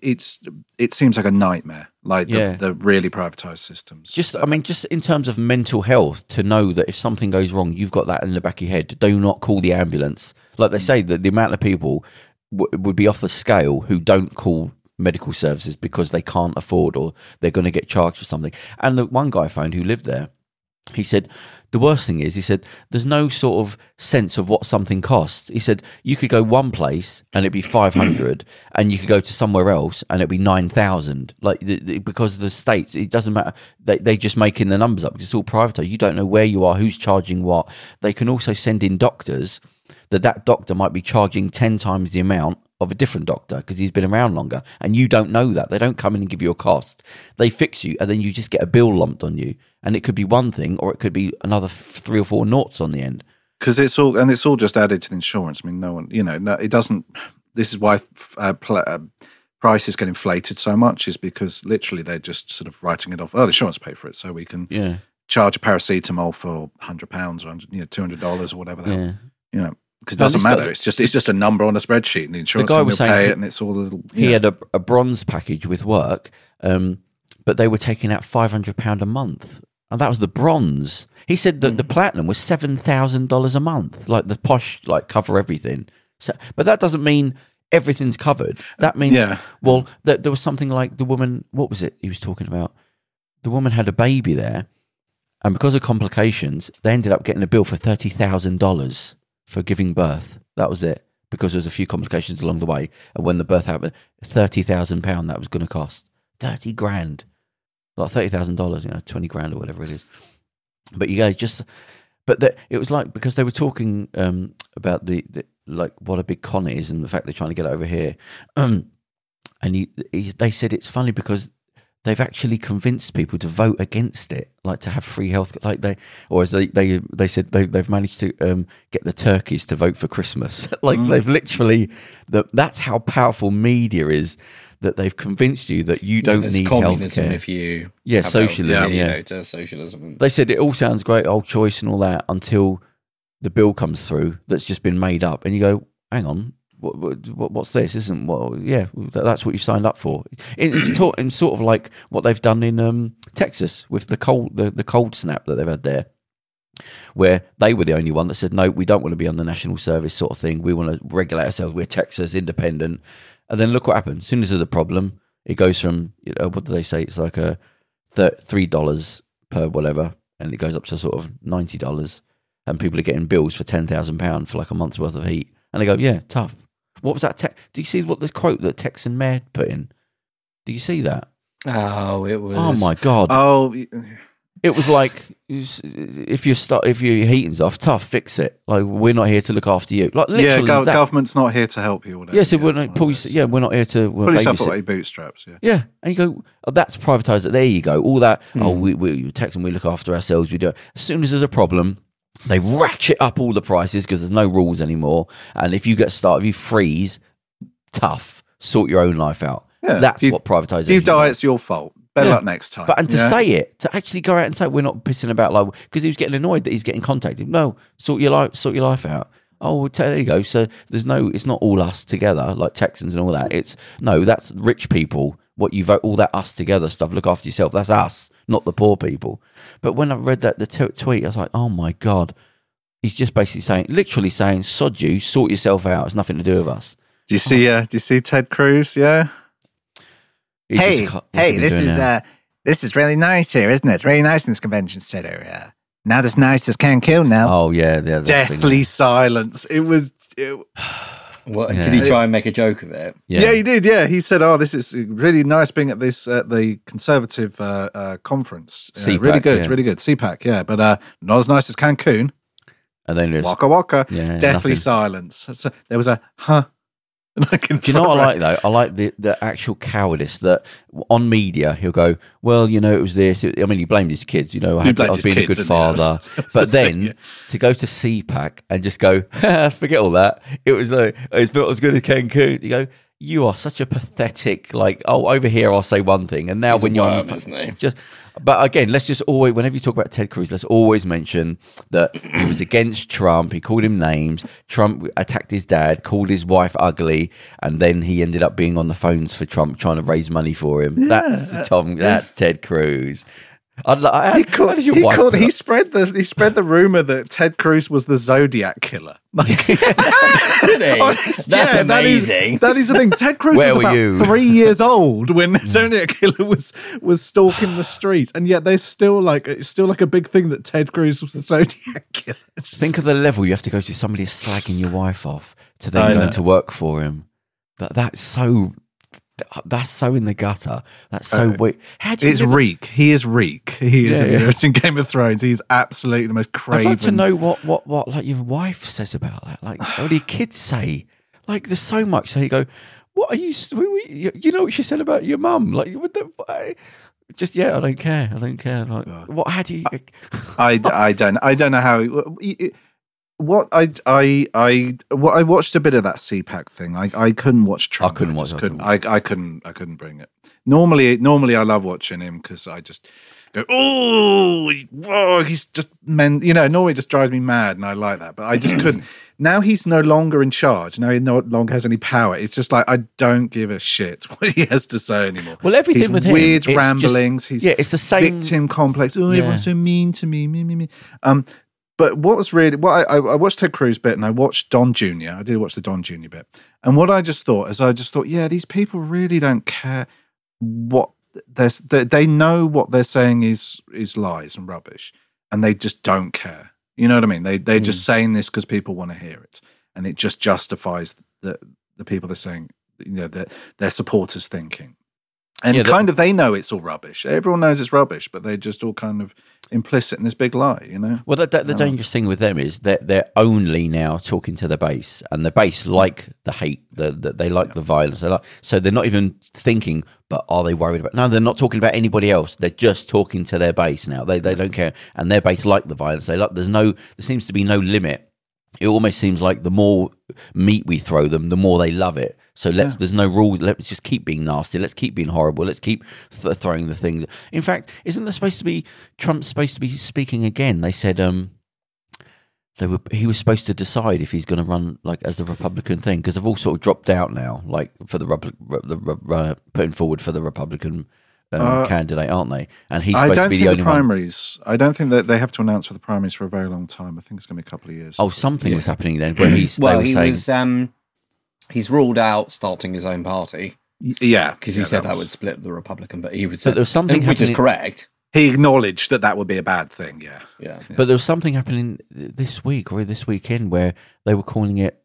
it's it seems like a nightmare, like the, Yeah. the really privatized systems. Just, I mean, just in terms of mental health, to know that if something goes wrong, you've got that in the back of your head. Do not call the ambulance. Like they mm. say, that the amount of people w- would be off the scale who don't call medical services because they can't afford or they're going to get charged for something. And the one guy I found who lived there, he said the worst thing is he said there's no sort of sense of what something costs. He said you could go one place and it'd be 500 [clears throat] and you could go to somewhere else and it'd be 9000 like the, the, because of the states it doesn't matter. They, they just making the numbers up. Because it's all private you don't know where you are who's charging what. They can also send in doctors that that doctor might be charging 10 times the amount of a different doctor because he's been around longer and you don't know that they don't come in and give you a cost they fix you and then you just get a bill lumped on you and it could be one thing or it could be another three or four noughts on the end because it's all and it's all just added to the insurance. I mean, no one, you know, no, it doesn't. This is why uh, pl- uh, prices get inflated so much, is because literally they're just sort of writing it off. Oh, the insurance pay for it, so we can yeah charge a paracetamol for hundred pounds or you know two hundred dollars or whatever. hell, yeah You know, because it doesn't this guy- matter. it's just it's just a number on a spreadsheet, and the insurance guy company was will saying pay he- it, and it's all he had a, a bronze package with work um, but they were taking out 500 pound a month. And that was the bronze. He said that the platinum was $7000 a month like the posh like cover everything. So, but that doesn't mean everything's covered. That means Yeah. well that there was something like the woman what was it he was talking about? The woman had a baby there and because of complications they ended up getting a bill for $30000 for giving birth. That was it because there was a few complications along the way. And when the birth happened £30000 that was going to cost. 30 grand. Like $30000 you know 20 grand or whatever it is. But you go just but the, it was like because they were talking um, about the, the like what a big con is and the fact they're trying to get over here. Um, [clears throat] and he, they said it's funny because they've actually convinced people to vote against it, like to have free health, like they, or as they they, they said they, they've managed to um, get the turkeys to vote for Christmas. [laughs] like they've literally, that that's how powerful media is. That they've convinced you that you don't There's need communism healthcare. if you Yeah, have socialism, yeah. you know, to socialism. They said it all sounds great, old choice and all that, until the bill comes through that's just been made up, and you go, "Hang on, what, what, what's this? Isn't well, yeah, that, that's what you signed up for." In, in, sort- in sort of like what they've done in um, Texas with the cold, the, the cold snap that they've had there, where they were the only one that said, "No, we don't want to be on the national service sort of thing. We want to regulate ourselves. We're Texas independent." And then look what happened. As soon as there's a problem, it goes from you know what do they say? It's like a thir- three dollars per whatever, and it goes up to sort of ninety dollars, and people are getting bills for ten thousand pound for like a month's worth of heat, and they go, "Yeah, tough." What was that? Te- Do you see what this quote that Texan Mayor put in? Do you see that? Oh, it was. Oh my god! Oh, It was like if you start if your heating's off, tough, fix it. Like we're not here to look after you. Like yeah, literally, gov- that- government's not here to help you. Or whatever. Yes, yeah, we're not pull. those. Yeah, we're not here to. We're Pull yourself your bootstraps. Yeah. Yeah, and you go, oh, that's privatised. There you go. All that. Oh, Hmm. we we Texan, we look after ourselves. We do. it. As soon as there's a problem, they ratchet up all the prices because there's no rules anymore. And if you get started, if you freeze, tough. Sort your own life out. Yeah, That's you- what privatisation. If you die, it's your fault. Better Yeah. luck next time. But and to yeah? say it, to actually go out and say we're not pissing about like because he was getting annoyed that he's getting contacted. No, sort your life, sort your life out. Oh, there you go. So there's no, it's not all us together like Texans and all that. It's no, that's rich people. What you vote, all that us together stuff. Look after yourself. That's us, not the poor people. But when I read that the t- tweet, I was like, oh my god, he's just basically saying, literally saying, sod you, sort yourself out. It's nothing to do with us. Do you see? Uh, do you see Ted Cruz? Yeah. He's hey, just hey, this is now? uh, this is really nice here, isn't it? It's really nice in this convention center. Uh, not as nice as Cancun now. oh yeah, yeah, that thing. Deathly silence. It was. It, What, Yeah. Did he try and make a joke of it? yeah. he did. Yeah, he said, "Oh, this is really nice being at this at the conservative uh, uh, conference. Uh, CPAC, really good, yeah. really good. CPAC, yeah, but uh, not as nice as Cancun. and then there's Waka waka. Yeah, Deathly nothing. silence. So there was a huh. [laughs] Like in Do you know what I like though? I like the, the actual cowardice that on media he'll go, well, you know, it was this. I mean, he blamed his kids. You know, I, had to, I was being a good father. [laughs] That's- that's the but then thing, yeah. to go to CPAC and just go, [laughs] forget all that. It was like it's not as good as Cancun. You go, you are such a pathetic. Like, oh, over here I'll say one thing, and now He's when you're on worm, he? just but again let's just always whenever you talk about ted cruz let's always mention that he was against trump. He called him names. Trump attacked his dad called his wife ugly and then he ended up being on the phones for trump trying to raise money for him. That's tom that's ted cruz I'd, li- I, He called, he, called, he spread the he spread the rumor that Ted Cruz was the Zodiac killer. [laughs] Like, [laughs] honest- That's yeah, amazing. That is, the thing. Ted Cruz was about you? three [laughs] years old when hmm. Zodiac killer was was stalking the streets, and yet there's still like it's still like a big thing that Ted Cruz was the Zodiac killer. Just- think of the level you have to go to somebody is slagging your wife off to I then going to work for him that that's so that's so in the gutter that's so Uh, weird how do you It's live- Reek. He is Reek. [laughs] He is Yeah, yeah. seen [laughs] Game of Thrones. He's absolutely the most crazy. I'd like to know what, what, what like your wife says about that. Like, what do your kids say? Like, there's so much. So you go, what are you? s- we- we- You you know what she said about your mum? Like, what the? why? Just yeah, I don't care. I don't care. Like, what? How do you? I, I don't I don't know how [laughs] what I I I what I watched a bit of that CPAC thing. I, I couldn't watch Trump. I couldn't watch- I couldn't. I, I couldn't I couldn't bring it. Normally normally I love watching him because I just go oh whoa he's just men you know normally it just drives me mad and I like that but I just couldn't. [clears throat] Now he's no longer in charge. Now he no longer has any power. It's just like I don't give a shit [laughs] what he has to say anymore. Well, everything His with him, weird it's just- ramblings. he's yeah, it's the same. victim complex. Oh, Yeah. everyone's so mean to me. Me, me, me. Um, but what was really what I, I, watched Ted Cruz bit and I watched Don Jr. I did watch the Don Jr. bit, and what I just thought is I just thought, yeah, these people really don't care what they're, they they know what they're saying is is lies and rubbish, and they just don't care. You know what I mean? They they're just mm. saying this because people want to hear it, and it just justifies the the people they're saying, you know, their their supporters thinking. And Yeah, kind of they know it's all rubbish. Everyone knows it's rubbish, but they're just all kind of implicit in this big lie, you know? Well, that, that, the Oh. dangerous thing with them is that they're only now talking to the base, and the base like the hate, the, the, they like the violence. They like, so they're not even thinking, but are they worried about? No, they're not talking about anybody else. They're just talking to their base now. They they don't care, and their base like the violence. They like. There's no. There seems to be no limit. It almost seems like the more meat we throw them, the more they love it. So let's. There's no rules. Let's just keep being nasty. Let's keep being horrible. Let's keep th- throwing the things. In fact, isn't there supposed to be Trump's supposed to be speaking again? They said um, they were. He was supposed to decide if he's going to run like as the Republican thing because they've all sort of dropped out now, like for the Repu- Re- the uh, putting forward for the Republican. Um, Uh, candidate, aren't they? And he's I supposed to don't be think the the only one. primaries, I don't think that they have to announce for the primaries for a very long time. I think it's going to be a couple of years. Oh, something was happening then where he's. [clears throat] Well, he saying, was. Um, he's ruled out starting his own party yeah. because he yeah, said that, was- would split the Republican. But he would But say there was something [laughs] which is correct. He acknowledged that that would be a bad thing, yeah. Yeah. But there was something happening this week or this weekend where they were calling it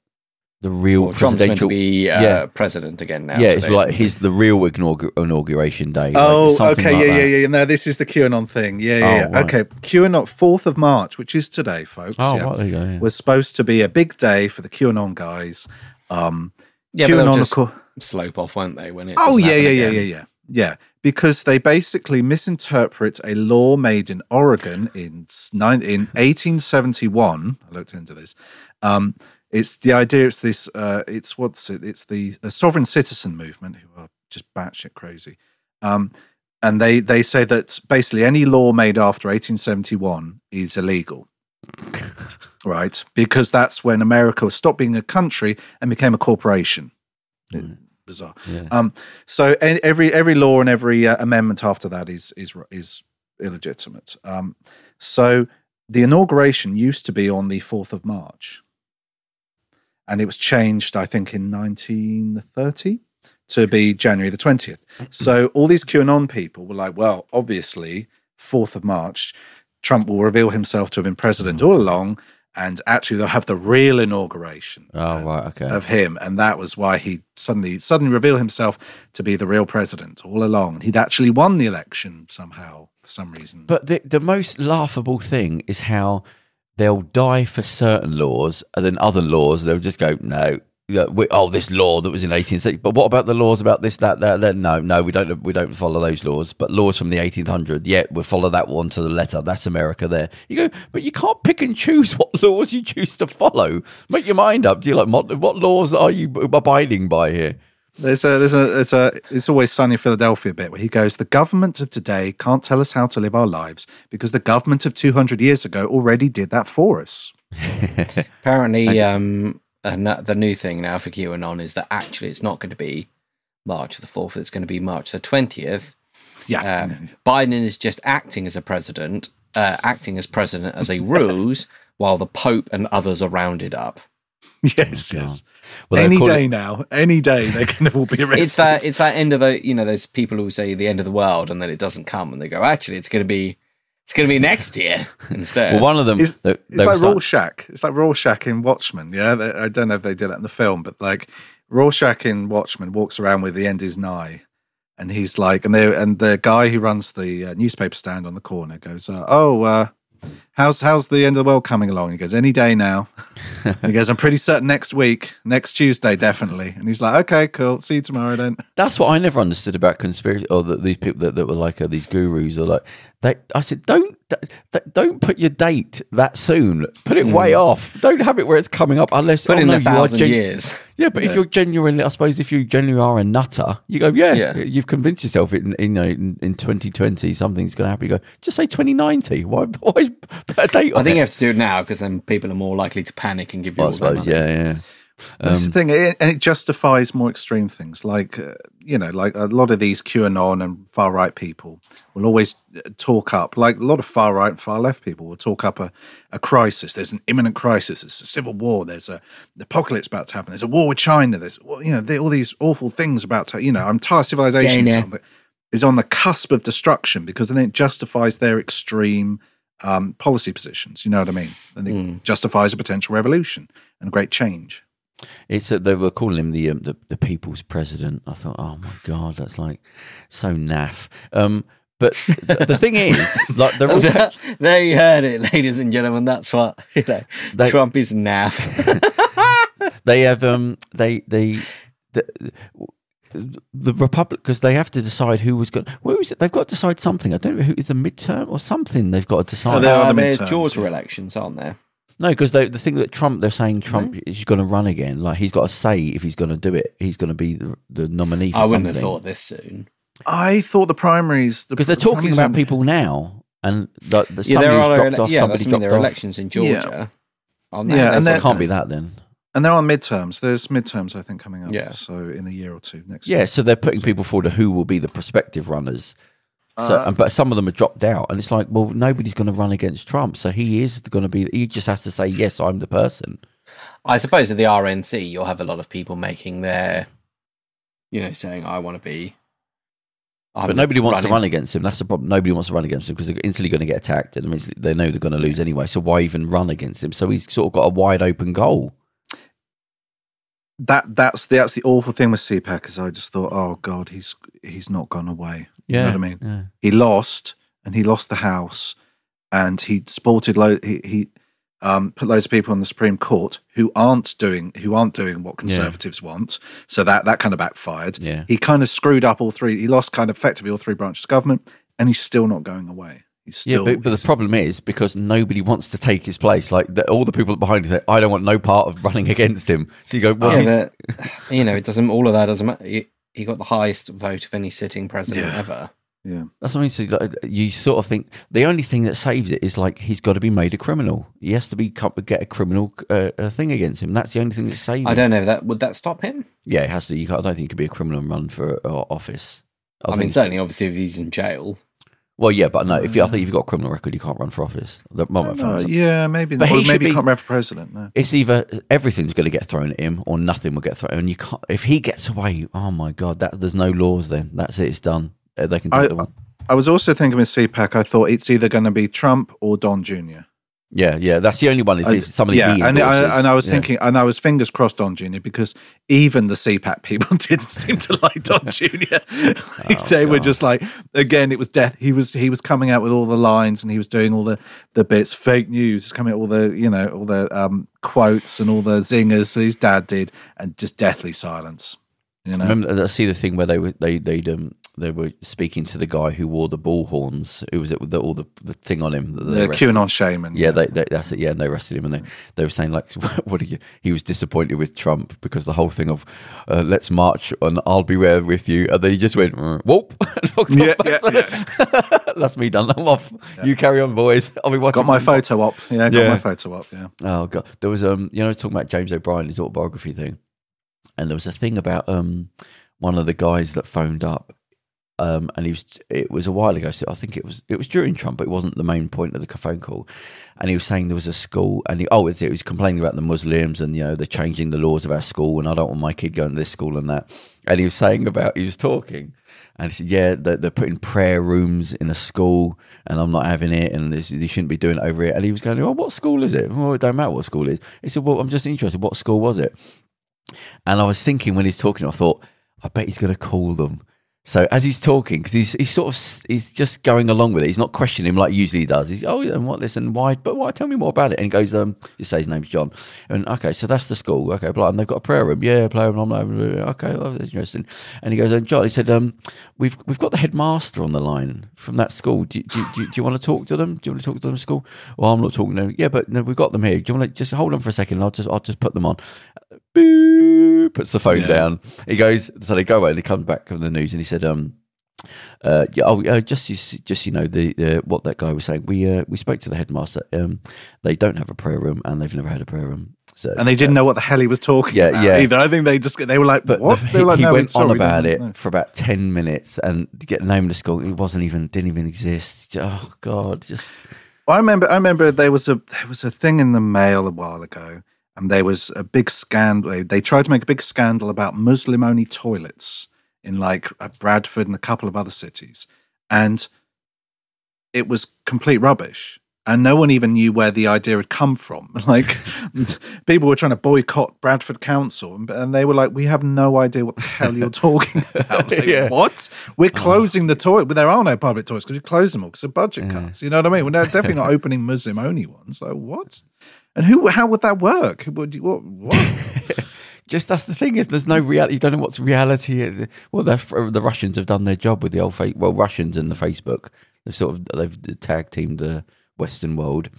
the real Well, Trump's meant to presidential. be uh, Yeah. president again now. yeah, it's like isn't he? his the real inaugur- inauguration day. Oh, something okay, like yeah, that. yeah, yeah. No, this is the QAnon thing. Yeah, yeah, Oh, yeah. right. Okay, QAnon, 4th of March, which is today, folks. Oh, yeah, right, there you go. yeah. was supposed to be a big day for the QAnon guys. Um, Yeah, but they'll QAnon, just of course. slope off, weren't they? When it Oh yeah, yeah, yeah, yeah, yeah, yeah. Because they basically misinterpret a law made in Oregon in s- in 1871. I looked into this. Um, it's the idea. It's this. Uh, it's what's it? It's the, sovereign citizen movement who are just batshit crazy. Um, and they they say that basically any law made after 1871 is illegal. [laughs] right, because that's when America stopped being a country and became a corporation. Mm. Bizarre. Yeah. Um, so every every law and every uh, amendment after that is is is illegitimate. Um, so the inauguration used to be on the fourth of March, and it was changed, I think, in 1930 to be January the 20th. So all these QAnon people were like, well, obviously, 4th of March, Trump will reveal himself to have been president all along. And actually, they'll have the real inauguration Oh, uh, right. Okay. of him, and that was why he suddenly suddenly revealed himself to be the real president all along. He'd actually won the election somehow for some reason. But the the most laughable thing is how they'll die for certain laws, and then other laws they'll just go no. we, oh, this law that was in 1860. But what about the laws about this, that, that, that? No, no, we don't. We don't follow those laws. But laws from the 1800s, yeah, we'll follow that one to the letter. That's America. There, you go. But you can't pick and choose [laughs] what laws you choose to follow. Make your mind up. Do you like what laws are you abiding by here? There's a there's a it's a it's always sunny in Philadelphia bit where he goes, the government of today can't tell us how to live our lives because the government of 200 years ago already did that for us. [laughs] Apparently, um, and the new thing now for QAnon is that actually it's not going to be March the 4th, it's going to be March the 20th. Yeah, Uh, Biden is just acting as a president, uh, acting as president as a [laughs] ruse, while the Pope and others are rounded up. Yes, God. yes. Well, any day it- now, any day they're going to all be arrested. It's that it's that end of the you know there's people who say the end of the world and then it doesn't come and they go actually it's going to be it's going to be next year [laughs] instead. Well, one of them. It's, it's like start- Rorschach. It's like Rorschach in Watchmen. Yeah, They- I don't know if they did that in the film, but like Rorschach in Watchmen walks around with the end is nigh, and he's like, and they and the guy who runs the uh, newspaper stand on the corner goes, uh, "Oh, uh, how's how's the end of the world coming along?" He goes, "Any day now." he goes, "I'm pretty certain next week, next Tuesday, definitely." And he's like, "Okay, cool. See you tomorrow then." That's what I never understood about conspiracy, or that these people that, that were like uh, these gurus are like. They, I said, don't d- d- don't put your date that soon. Put it way off. Don't have it where it's coming up unless. Put oh, in no, a thousand gen- years. Yeah, but if you're genuinely, I suppose, if you genuinely are a nutter, you go, yeah, Yeah. you've convinced yourself in, in, you know, in, in 2020 something's going to happen. You go, just say 2090. Why, why put a date on I think it? you have to do it now because then people are more likely to panic and give you I all their suppose, money. yeah, yeah. That's Um, the thing, it, and it justifies more extreme things, like uh, you know, like a lot of these QAnon and far right people will always uh, talk up, like a lot of far right and far left people will talk up a, a crisis. There's an imminent crisis. There's a civil war. There's a the apocalypse about to happen. There's a war with China. There's you know there- all these awful things about to you know entire civilization is Yeah, yeah. on, the, is on the cusp of destruction because then it justifies their extreme um, policy positions. You know what I mean? And it justifies a potential revolution and great change. It's that they were calling him the, um, the the people's president. I thought, oh my god, that's like so naff. Um, but th- the thing is, [laughs] like they're all there you heard it, ladies and gentlemen. That's what you know. They- Trump is naff. [laughs] they have um they they the, the republic because they have to decide who was going. Where is it? They've got to decide something. I don't know who is the midterm or something. They've got to decide. Oh, there are Uh, the there's midterms, Georgia yeah. elections, aren't there? No, because the thing that Trump, they're saying Trump is going to run again. Like he's got to say if he's going to do it, he's going to be the, the nominee for I wouldn't something. have thought this soon. I thought the primaries the because they're talking about are- people now, and the, the Yeah, somebody's there are dropped ele- off. yeah, somebody that's, I dropped there are off. elections in Georgia. On Yeah, and And it can't be that then. And there are midterms. There's midterms, I think, coming up. Yeah. So in a year or two next. Year. Yeah, year. so they're putting people forward who will be the prospective runners. So, Uh, but some of them are dropped out, and it's like, well, nobody's going to run against Trump, so he is going to be. He just has to say, yes, I'm the person. I suppose at the RNC, you'll have a lot of people making their, you know, saying, "I want to be." I'm but nobody wants running- to run against him. That's the problem. Nobody wants to run against him because they're instantly going to get attacked, and they know they're going to lose anyway. So why even run against him? So he's sort of got a wide open goal. That that's the that's the awful thing with CPAC is I just thought, oh god, he's he's not gone away. You know what I mean? Yeah. He lost, and he lost the House, and he sported lo- he he um, put loads of people on the Supreme Court who aren't doing who aren't doing what conservatives want. So that that kind of backfired. Yeah. He kind of screwed up all three. He lost kind of effectively all three branches of government, and he's still not going away. He's Yeah, but, but the problem is because nobody wants to take his place. Like the, all the people behind him say, "I don't want no part of running [laughs] against him." So you go, "Well, he's, yeah, but, [laughs] you know, it doesn't. All of that doesn't matter. He, he got the highest vote of any sitting president Yeah. ever. Yeah. That's what I mean. So like, you sort of think the only thing that saves it is like he's got to be made a criminal. He has to be get a criminal uh, a thing against him. That's the only thing that saves. I don't know that would that stop him. Yeah, it has to. You can't, I don't think he could be a criminal and run for uh, office. I, mean, think- certainly, obviously, if he's in jail. Well, yeah, but no. If you, I think if you've got a criminal record, you can't run for office. The moment found Uh, yeah, maybe. But But he maybe be- can't run for president. No. It's either everything's going to get thrown at him, or nothing will get thrown. And you can't. If he gets away, oh my god, that there's no laws. Then that's it. It's done. Uh, They can do I- they want. I was also thinking with CPAC, I thought it's either going to be Trump or Don Jr. Yeah, yeah. That's the only one. If I- it's somebody, yeah, and I, and I was Yeah. thinking, and I was fingers crossed on Jr. because even the CPAC people [laughs] didn't seem to like Don [laughs] Jr. Like, they were just like, again, it was death. He was he was coming out with all the lines and he was doing all the the bits, fake news, coming out with all the you know all the um, quotes and all the zingers that his dad did, and just deathly silence. You know, Remember, I see the thing where they were they they um they were speaking to the guy who wore the bull horns. Who was it with the, all the, the thing on him? the? QAnon shaman. Yeah, they, they, that's it. Yeah, and they arrested him, and they, they were saying like, [laughs] "What are you?" He was disappointed with Trump because the whole thing of uh, "Let's march and I'll be there with you," and then he just went "Uh, "Whoop!" [laughs] Yeah, back yeah, [laughs] that's me done. I'm off. You carry on, boys. I'll be watching. got my photo op. Yeah, got Yeah. my photo op. Yeah. Oh god, there was um, you know, talking about James O'Brien, his autobiography thing, and there was a thing about um, one of the guys that phoned up, um, and he was it was a while ago, so I think it was it was during Trump, but it wasn't the main point of the phone call, and he was saying there was a school, and he oh, it, was complaining about the Muslims and you know they're changing the laws of our school, and I don't want my kid going to this school and that, and he was saying about he was talking. And he said, "Yeah, they're, they're putting prayer rooms in a school, and I'm not having it, and this, you shouldn't be doing it over here." And he was going, "Oh, what school is it? Well, it don't matter what school it is." He said, "Well, I'm just interested. What school was it?" And I was thinking when he's talking, I thought, I bet he's going to call them. So as he's talking, because he's he's sort of he's just going along with it. He's not questioning him like he usually does. He's oh and what this and why? But why? Tell me more about it. And he goes, um, you say his name's John. And okay, so that's the school. Okay, blah, and they've got a prayer room. Yeah, prayer room. I'm like, okay, well, that's interesting. And he goes, and John, he said, um, we've we've got the headmaster on the line from that school. Do, you- do, do, do you want to talk to them? Do you want to talk to them school? Well, I'm not talking to them. Yeah, but no, we've got them here. Do you want to just hold on for a second? I'll just I'll just put them on. Boo! Puts the phone Yeah. down. He goes, so they go away. and He comes back from the news and he said, um, uh, yeah, oh, uh, just you, just you know the uh, what that guy was saying. We uh, we spoke to the headmaster. Um, they don't have a prayer room and they've never had a prayer room. So And they didn't know what the hell he was talking Yeah, about yeah. either. I think they just they were like, But what? the- they were like, he, he no, went on about it know. for about ten minutes and to get name of the school. It wasn't even didn't even exist. Oh God, just I remember. I remember there was a there was a thing in the mail a while ago, and there was a big scandal. They, tried to make a big scandal about Muslim only toilets in like uh, Bradford and a couple of other cities, and it was complete rubbish. And no one even knew where the idea had come from. [laughs] Like [laughs] people were trying to boycott Bradford Council, and- and they were like, "We have no idea what the hell you're [laughs] talking about." Like, Yeah. What? We're closing the toilet. Well, there are no public toilets because we closed them all because of budget cuts. You know what I mean? We're definitely not opening Muslim only ones. So what? And who? How would that work? Who Would you, what? what? [laughs] just that's the thing is there's no reality. You don't know what's reality. is. Well, the the Russians have done their job with the old fa- well Russians and the Facebook. They've sort of they've tag teamed the Western world.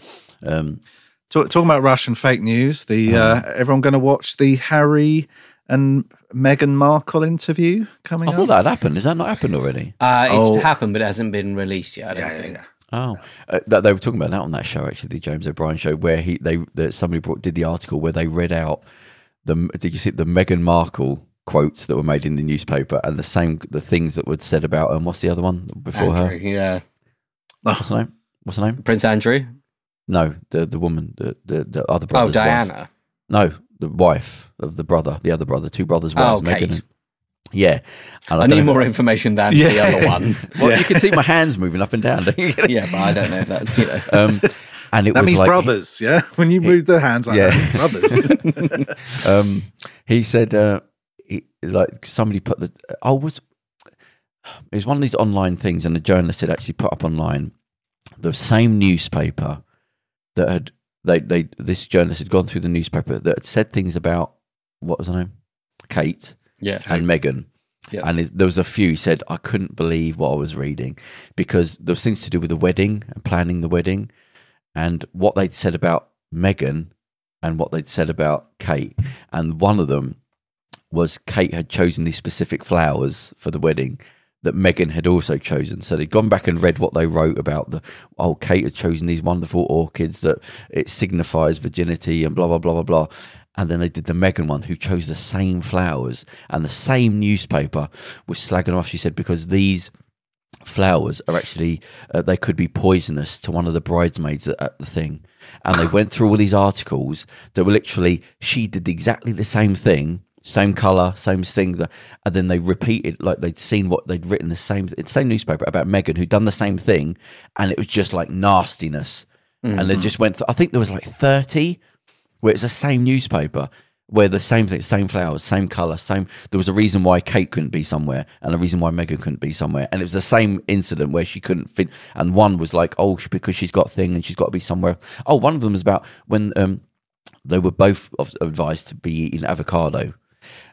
Um, Talk, talking about Russian fake news. The Uh-huh. uh, everyone going to watch the Harry and Meghan Markle interview coming I up? thought that had happened. Has that not happened already? Uh, it's Oh. happened, but it hasn't been released yet. I don't Yeah, yeah, yeah. Oh, uh, that, they were talking about that on that show actually, the James O'Brien show, where he they that somebody brought, did the article where they read out the did you see the Meghan Markle quotes that were made in the newspaper and the same the things that were said about um what's the other one before Andrew, her? yeah. What's her name? What's her name? Prince Andrew. No, the the woman, the the, the other brother. Oh, brother's wife. Diana. No, the wife of the brother, the other brother, two brothers' Oh, wives, Kate. Meghan. Yeah, and I don't need know- more information than [laughs] the other one. [laughs] Well, you can see my hands moving up and down. don't you? [laughs] yeah, but I don't know if that's you know. Um, and it That was means like brothers, yeah. When you move the hands like Yeah. that, brothers. um, he said, uh, he, like somebody put the, I was, it was one of these online things, and the journalist had actually put up online the same newspaper that had they they this journalist had gone through the newspaper that had said things about what was her name, Kate Yeah. and Meghan. Yes. And it, there was a few. He said, "I couldn't believe what I was reading because there was things to do with the wedding and planning the wedding, and what they'd said about Meghan and what they'd said about Kate. And one of them was Kate had chosen these specific flowers for the wedding that Meghan had also chosen. So they'd gone back and read what they wrote about the oh Kate had chosen these wonderful orchids that it signifies virginity and blah blah blah blah blah. And then they did the Meghan one, who chose the same flowers, and the same newspaper was slagging off. She said because these flowers are actually uh, they could be poisonous to one of the bridesmaids at, at the thing and they went through all these articles that were literally she did exactly the same thing same color same thing and then they repeated like they'd seen what they'd written the same the same newspaper about meghan who'd done the same thing and it was just like nastiness and they just went th- i think there was like 30 where it's the same newspaper where the same thing, same flowers, same color, same. There was a reason why Kate couldn't be somewhere, and a reason why Meghan couldn't be somewhere, and it was the same incident where she couldn't fit. And one was like, oh, because she's got thing and she's got to be somewhere. Oh, one of them was about when um they were both advised to be eating avocado.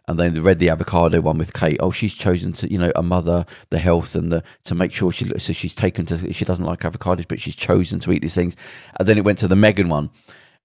And then they read the avocado one with Kate. Oh, she's chosen to, you know, a mother, the health, and the to make sure she. Looks so she's taken to. She doesn't like avocados, but she's chosen to eat these things. And then it went to the Meghan one,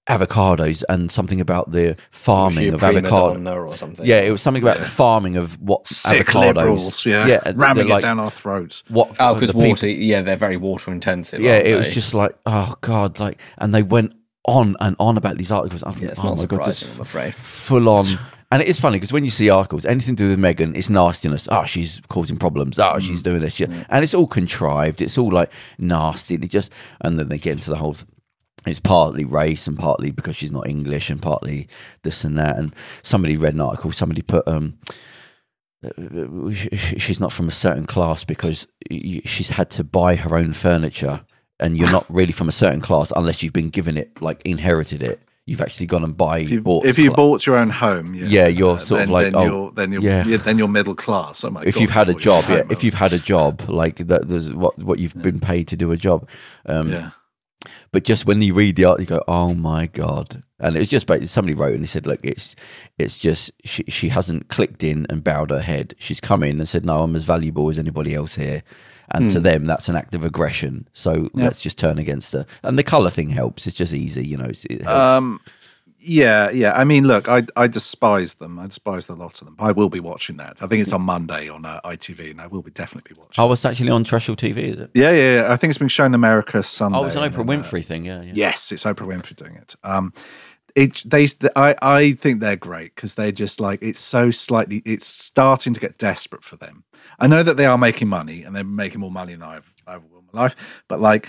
avocados, and something about the farming of prima avocado. or something. Yeah, it was something about the farming of what Sick avocados. liberals, yeah, yeah, ramming they're it down our throats. What? Oh, the because people- water, yeah, they're very water intensive. Yeah, aren't it was just like, oh god, like, and they went on and on about these articles. I think, Yeah, it's oh not my god, surprising, just I'm afraid. full on. And it is funny because when you see articles, anything to do with Meghan, it's nastiness. Oh, she's causing problems. Oh, she's mm. doing this. Yeah. Mm. And it's all contrived. It's all like nasty. And it just, and then they get into the whole. It's partly race and partly because she's not English and partly this and that. And somebody read an article. Somebody put, um, uh, she's not from a certain class because she's had to buy her own furniture, and you're not really from a certain class unless you've been given it, like inherited it. You've actually gone and buy. If you, bought if you bought your own home, yeah, Yeah, you're uh, sort of then, like, then oh, you're, then you're, yeah. yeah, then you're middle class. Oh my if God, you've had a job, yeah, if you've had a job, like that, there's what what you've been paid to do a job. Um, yeah. But just when you read the article, you go, "Oh my god!" And it was just somebody wrote and he said, "Look, it's it's just she she hasn't clicked in and bowed her head. She's come in and said, "No, I'm as valuable as anybody else here." And to them, that's an act of aggression. So let's just turn against her. And the color thing helps. It's just easy, you know. It helps. Um, yeah, yeah. I mean, look, I I despise them. I despise the lot of them. I will be watching that. I think it's on Monday on uh, ITV, and I will be definitely be watching. oh, it's actually on terrestrial TV, is it? Yeah, yeah, yeah. I think it's been shown in America Sunday. Oh, it's an and Oprah then, uh, Winfrey thing. Yeah, yeah. Yes, it's Oprah Winfrey doing it. Um, it they I I think they're great because they're just like it's so slightly it's starting to get desperate for them. I know that they are making money and they're making more money than I've I've in my life, but like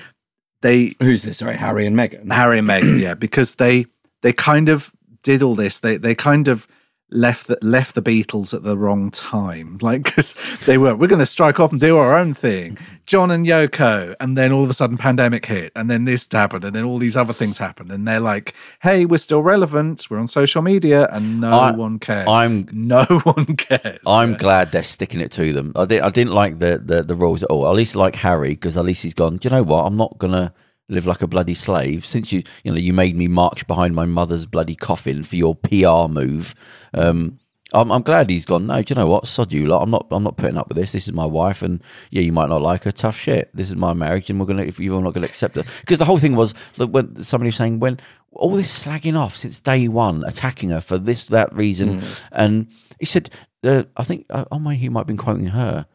they Who's this? Sorry, Harry and Meghan. Harry and Meghan, yeah, because they they kind of did all this. They they kind of left the left the Beatles at the wrong time, [laughs] like because they were we're going to strike off and do our own thing, John and Yoko, and then all of a sudden pandemic hit, and then this happened, and then all these other things happened, and they're like, hey, we're still relevant, we're on social media, and no I- one cares. I'm- [laughs] no one cares. I'm Yeah. glad they're sticking it to them. I didn't. I didn't like the the, the rules at all. At least like Harry, because at least he's gone. Do you know what? I'm not gonna live like a bloody slave. Since you you know you made me march behind my mother's bloody coffin for your PR move. Um, I'm, I'm glad he's gone. No, do you know what? Sod you lot. I'm not. I'm not putting up with this. This is my wife, and yeah, you might not like her. Tough shit. This is my marriage, and we're gonna. If you're not gonna accept it, because the whole thing was look, when somebody was saying when all this slagging off since day one, attacking her for this that reason, and he said, uh, I think uh, oh my, he might have been quoting her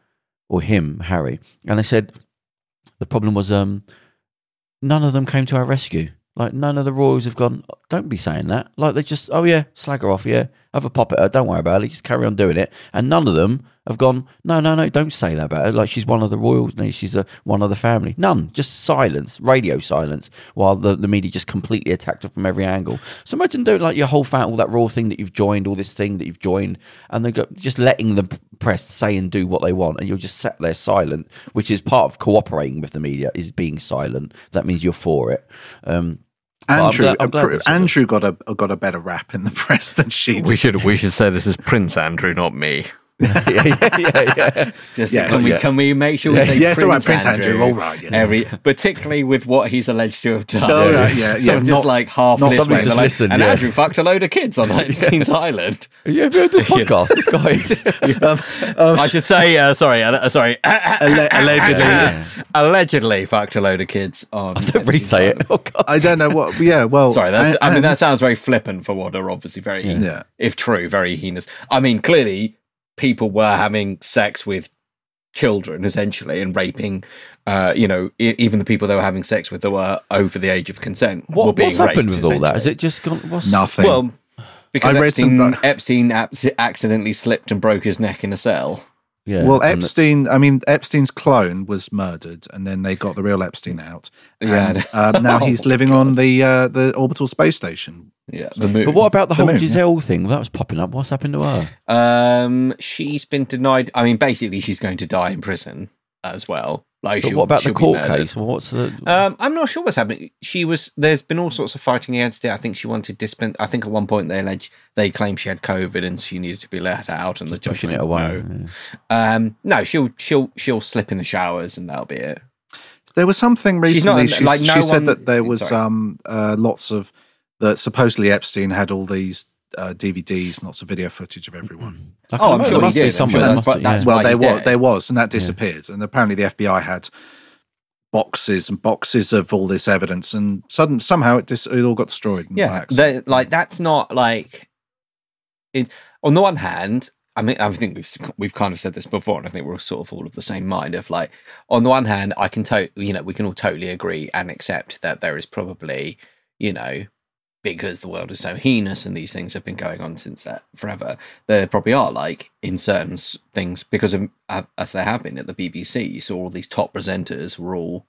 or him, Harry, and I said the problem was um none of them came to our rescue. Like none of the royals have gone. Don't be saying that. Like they just, oh yeah, slag her off. Yeah, have a pop at her. Don't worry about it. Just carry on doing it. And none of them have gone. No, no, no. Don't say that about her. Like she's one of the royals. No, she's a, one of the family. None. Just silence. Radio silence. While the, the media just completely attacked her from every angle. So imagine doing like your whole fan, all that raw thing that you've joined, all this thing that you've joined, and they go just letting the press say and do what they want, and you're just sat there silent, which is part of cooperating with the media is being silent. That means you're for it. Um, Well, I'm Andrew, glad- I'm glad Andrew got a got a better rap in the press than she did. We should we should say this is Prince Andrew, not me. [laughs] yeah, yeah, yeah, yeah. Just Yes. can we Yeah. can we make sure we say Yes, Prince, all right, Prince Andrew, Andrew, all right, yes. every particularly with what he's alleged to have done. Oh, right, yeah, so yeah, just not- like half not this way, just like, listen, and yeah. Andrew fucked a load of kids on [laughs] 19th Island. [laughs] Yeah, but this podcast, this guy. I should say, uh, sorry, uh, sorry, Alle- allegedly, allegedly fucked a load of kids on. Don't re-say it. Oh God. I don't know what. Yeah, well, Sorry, that's, I, and- mean that sounds very flippant for what are obviously very, heinous, Yeah. if true, very heinous. I mean, clearly people were having sex with children essentially and raping. Uh, you know, e- even the people they were having sex with that were over the age of consent. were being what's happened raped, with all that? Has it just gone? What's, Nothing. Well, because I read Epstein, some- Epstein abs- accidentally slipped and broke his neck in a cell. yeah. well, and the- Epstein. I mean, Epstein's clone was murdered, and then they got the real Epstein out. Yeah. And um, now [laughs] Oh he's my living on the uh, the orbital space station. Yeah, the moon. But what about the The whole moon, Ghislaine thing? That was popping up. What's happened to her? Um, she's been denied. I mean, basically, she's going to die in prison as well. Like, But what about the court case? What's the? Um, I'm not sure what's happening. She was. There's been all sorts of fighting against it. I think she wanted discipline. I think at one point they alleged they claimed she had COVID and she needed to be let out, and the judge pushing went, it away. No. yeah. Um, no, she'll she'll she'll slip in the showers and that'll be it. There was something She's not- recently. She, like, no she said that there was um, uh, lots of that. Supposedly Epstein had all these uh, DVDs, lots of video footage of everyone. I Oh, I'm sure There must did. be I'm somewhere. sure There that's- that's yeah. well, there was, there was, and that disappeared. And apparently the FBI had boxes and boxes of all this evidence, and sudden somehow it dis- it all got destroyed. Yeah, accident. they- like that's not like it. On the one hand, I mean, I think we've we've kind of said this before, and I think we're sort of all of the same mind. Of like, on the one hand, I can totally, you know, we can all totally agree and accept that there is probably, you know, because the world is so heinous and these things have been going on since uh, forever. There probably are like in certain things because of uh, as there have been at the BBC. You saw all these top presenters were all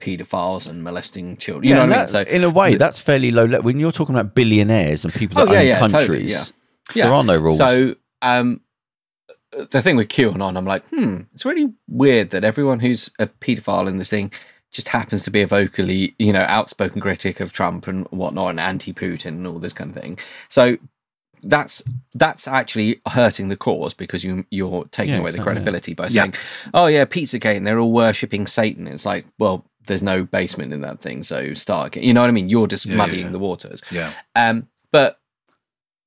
paedophiles and molesting children. You Yeah, know I mean? that- in a way, that's fairly low. le- When you're talking about billionaires and people that Oh, yeah, own yeah, totally, countries, yeah. there are no rules. So, um, the thing with QAnon, I'm like, hmm, it's really weird that everyone who's a paedophile in this thing just happens to be a vocally, you know, outspoken critic of Trump and whatnot, and anti-Putin and all this kind of thing. So that's that's actually hurting the cause because you you're taking Yeah, away the exactly, yeah. credibility by Yeah. saying, "Oh yeah, Pizzagate," and they're all worshipping Satan. It's like, well, there's no basement in that thing, so start again. You know what I mean? You're just Yeah, yeah, muddying yeah. the waters. yeah. Um, but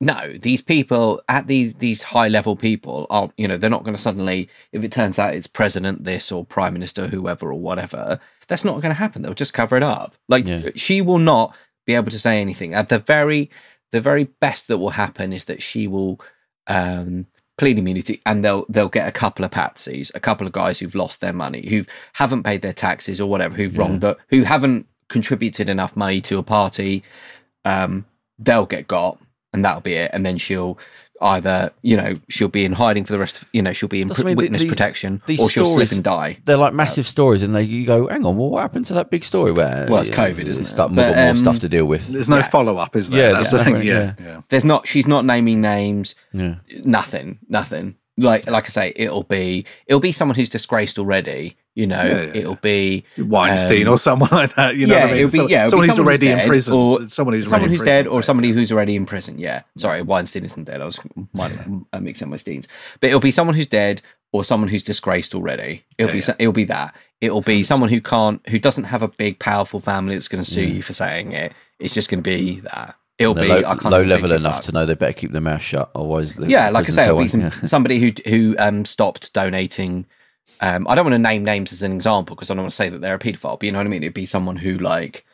no, these people at these these high level people are you know they're not going to suddenly if it turns out it's president this or prime minister whoever or whatever that's not going to happen. They'll just cover it up. Like Yeah. she will not be able to say anything. At the very the very best that will happen is that she will um plead immunity and they'll they'll get a couple of patsies, a couple of guys who've lost their money, who haven't paid their taxes or whatever, who've wronged the who haven't contributed enough money to a party. Um, they'll get got and that'll be it. And then she'll either, you know, she'll be in hiding for the rest of, you know, she'll be in pr- mean, witness these- protection these or she'll stories- slip and die. they're like massive stories, and they you go, hang on, well, what happened to that big story where? Well, it's yeah, COVID, isn't it? Stuff, But, more, more um, stuff to deal with. There's no Yeah. follow up, is there? Yeah, That's yeah, the thing. right, Yeah, yeah. There's not, she's not naming names, Yeah, nothing, nothing. Like, like I say, it'll be, it'll be someone who's disgraced already, you know, Yeah, yeah, it'll be Weinstein Um, or someone like that. You know yeah, what I mean? it'll be- So- yeah, it'll be someone who's someone who's already in prison. or someone who's someone who's dead or somebody who's already in prison. Yeah, sorry, Weinstein isn't dead. I was might uh, mixing up my steens, but it'll be someone who's dead or someone who's disgraced already. It'll be it'll be that. It'll be someone who can't who doesn't have a big powerful family that's going to sue you for saying it. It's just going to be that. It'll be low, low level enough that. to know they better keep their mouth shut, otherwise, the Yeah, like I say, it'll be some, somebody who who um, stopped donating. Um, I don't want to name names as an example because I don't want to say that they're a paedophile, but you know what I mean. It'd be someone who like,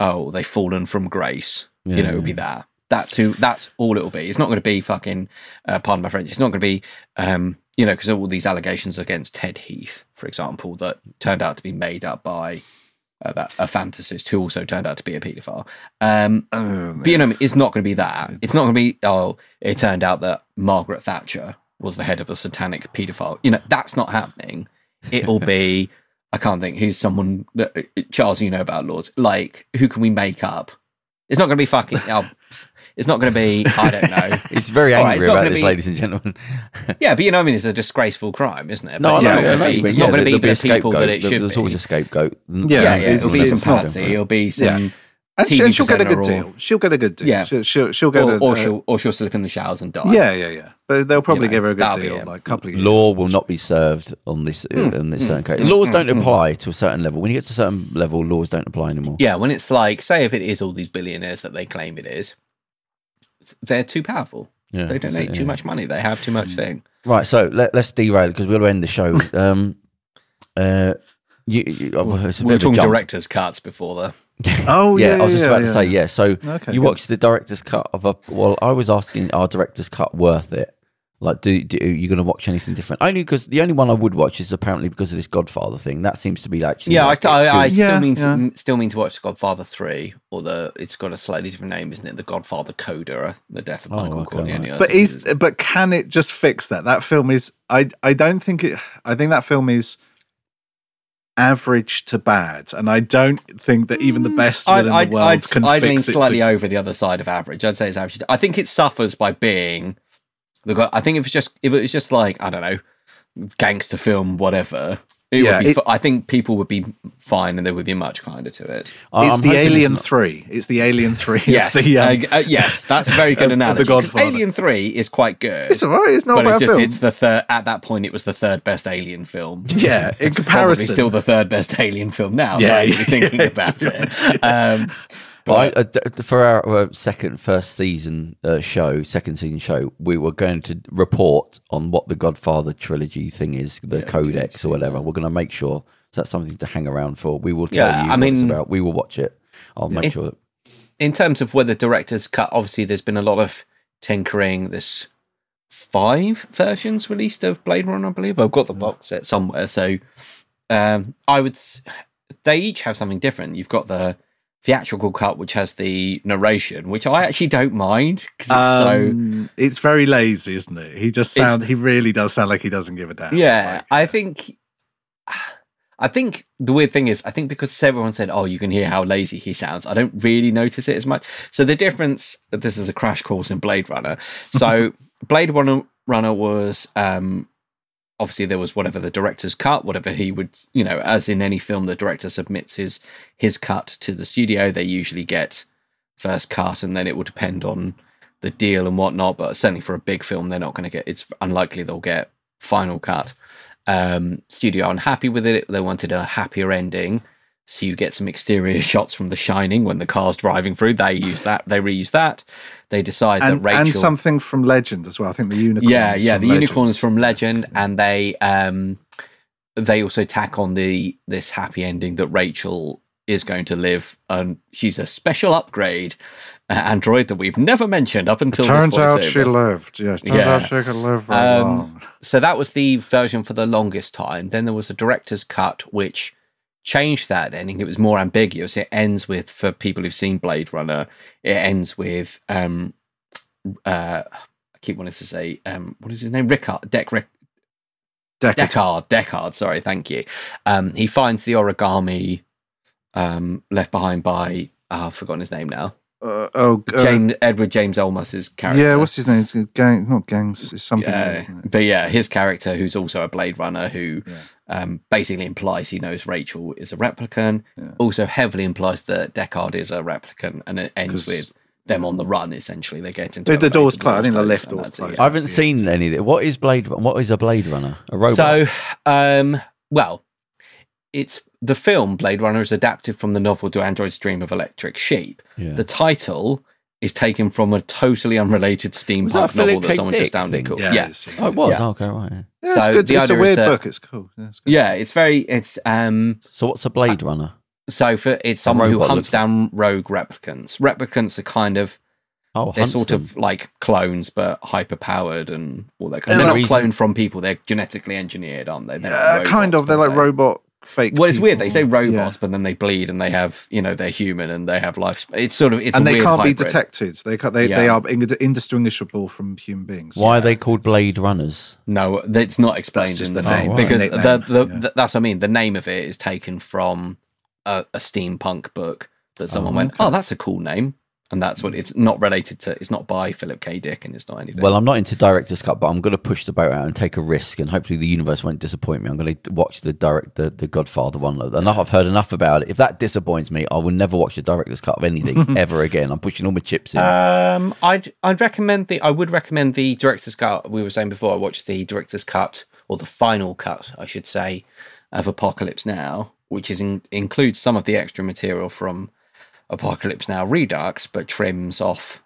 oh, they've fallen from grace. Yeah, you know, it'll be yeah. that. That's who. That's all it'll be. It's not going to be fucking. Uh, pardon my French. It's not going to be. Um, you know, because all these allegations against Ted Heath, for example, that turned out to be made up by uh, that, a fantasist who also turned out to be a paedophile. Um, Oh, but you know, it's not going to be that. It's not going to be. Oh, it turned out that Margaret Thatcher was the head of a satanic paedophile. You know, that's not happening. It'll be. [laughs] I can't think who's someone that Charles. You know about laws. Like, who can we make up? It's not going to be fucking. Oh, it's not going to be. I don't know. [laughs] He's very angry it's not about this, be- ladies and gentlemen. [laughs] Yeah, but you know, I mean, it's a disgraceful crime, isn't it? No, But I know, it's not I gonna know, be- but It's yeah, not going to there'll be the people scapegoat. that it There- should There's be. always a scapegoat. Yeah, yeah, yeah, it's- it'll be some not- patsy. It'll be some. Yeah. And TV she, and she'll get a good or- deal. She'll get a good deal. Yeah. She'll, she'll, she'll get Or, a, or a- she'll or she'll slip in the showers and die. Yeah, yeah, yeah. But they'll probably know, give her a good that'll be deal, it. like a couple of years. Law will not be served on this uh, Hmm, on this hmm. certain case. Hmm. Laws hmm. don't apply to a certain level. When you get to a certain level, laws don't apply anymore. Yeah, when it's like, say, if it is all these billionaires that they claim it is, they're too powerful. Yeah, they that's donate it, too yeah. much money. They have too much thing. Right, so let, let's derail because we'll end the show. Um, uh, you, you, well, We were bit of a talking director's cuts before the. [laughs] Oh, yeah. yeah, I was just yeah, about to yeah. say yeah. So Okay, you good. watched the director's cut of a. Well, I was asking, are director's cut worth it? Like, do, do are you going to watch anything different? Only because the only one I would watch is apparently because of this Godfather thing. That seems to be actually. Yeah, I, like, it I, I feels- Yeah, still mean yeah. to, still mean to watch Godfather three, although it's got a slightly different name, isn't it? The Godfather Coda, uh, the death of Oh, Michael okay, Corleone. right. but is but can it just fix that? That film is I I don't think it I think that film is average to bad, and I don't think that even the mm, best I'd, within the world I'd, can I'd lean fix it. slightly to- over the other side of average. I'd say it's average. I think it suffers by being the. God- I think if it's just if it was just like I don't know, gangster film, whatever. It Yeah, would be. it- I think people would be fine, and there would be much kinder to it. It's I'm the Alien not- Three. It's the Alien Three. Yes, the, um, uh, uh, yes, that's a very good of- [laughs] of The analogy. 'cause Godfather. Alien Three is quite good. it's alright. It's not but a it's bad just film. it's the third at that point it was the third best alien film [laughs] yeah, in It's comparison, probably still the third best alien film now Yeah, yeah [laughs] yeah, thinking yeah, about to be it um But I, uh, d- for our uh, second, first season uh, show, second season show, we were going to report on what the Godfather trilogy thing is, the Yeah, codex or whatever. We're going to make sure that's something to hang around for. We will tell Yeah, you I mean- about. We will watch it. I'll make It- sure that in terms of whether directors cut obviously there's been a lot of tinkering there's five versions released of blade runner i believe i've got the box set somewhere so um i would s- they each have something different you've got the theatrical cut which has the narration which i actually don't mind because it's so Um, it's very lazy, isn't it? He just sound. He really does sound like he doesn't give a damn. Yeah, Like, I think. I think the weird thing is, I think because everyone said, "Oh, you can hear how lazy he sounds," I don't really notice it as much. So the difference. This is a crash course in Blade Runner. So [laughs] Blade Runner Runner was um, obviously there was whatever the director's cut, whatever he would, you know, as in any film, the director submits his his cut to the studio. They usually get first cut, and then it will depend on the deal and whatnot. But certainly for a big film, they're not going to get. It's unlikely they'll get final cut. Um, studio unhappy with it. They wanted a happier ending, so you get some exterior [laughs] shots from The Shining when the car's driving through. They use that. They reuse that. They decide and, that Rachel and something from Legend as well. I think the unicorn. yeah, is yeah. The Legend. unicorn is from Legend, and they um they also tack on the this happy ending that Rachel is going to live, and she's a special upgrade uh, android that we've never mentioned up until Turns this out she lived. Yes, turns Yeah. out she could live very Um, long. so that was the version for the longest time. Then there was a director's cut, which changed that ending. It was more ambiguous. It ends with, for people who've seen Blade Runner, it ends with, um, uh, I keep wanting to say, um, what is his name? Rickard, Deck, Rick, Deckard. Deckard, Deckard, sorry, thank you. Um, he finds the origami um, left behind by, oh, I've forgotten his name now. Uh, oh, uh, James Edward James Olmos's character. yeah. What's his name? It's gang, not gangs. It's something. Yeah, else, isn't it? but yeah, his character, who's also a Blade Runner, who Yeah. um, basically implies he knows Rachel is a replicant. Yeah. Also, heavily implies that Deckard is a replicant, and it ends with them on the run. Essentially, they get into The- the door's closed. I think the closed, lift door's that's it, closed. yeah. I haven't seen any of it. What is Blade? What is a Blade Runner? A robot? So, um, well, it's the film Blade Runner is adapted from the novel Do Androids Dream of Electric Sheep. yeah. The title is taken from a totally unrelated Was that steampunk novel that K. someone Dick just downloaded. Cool. Yeah, Yeah, it is, oh, it was. yeah. Oh, okay, right. yeah. Yeah, So it's good. the It's a idea is weird that- book. It's cool. Yeah, it's good. yeah, it's very it's um So what's a Blade Runner? So for it's someone who hunts looks like- down rogue replicants. Replicants are kind of Oh, they're sort them. of like clones, but hyper powered and all that kind. Yeah, They're not reason- cloned from people. They're genetically engineered, aren't they? They're not Uh, kind of. They're like se. robot fake. Well, it's weird. They say robots, Yeah. but then they bleed and they have you know they're human and they have life. It's sort of it's and a they weird can't be detected. They can't, they, Yeah. they are ind- indistinguishable from human beings. Why Yeah. are they called Blade Runners? No, it's not explained just in the the name, film it's because nickname, the, the, yeah. the- that's what I mean. The name of it is taken from a, a steampunk book that someone oh, went, okay. "Oh, that's a cool name," and that's what it's not related to. It's not by Philip K. Dick, and it's not anything. Well, I'm not into director's cut, but I'm going to push the boat out and take a risk, and hopefully the universe won't disappoint me. I'm going to watch the direct the, the Godfather one. Enough, I've heard enough about it. If that disappoints me, I will never watch the director's cut of anything [laughs] ever again. I'm pushing all my chips in. Um, I'd I'd recommend the I would recommend the director's cut. We were saying before I watched the director's cut or the final cut, I should say, of Apocalypse Now, which is in, includes some of the extra material from Apocalypse Now Redux, but trims off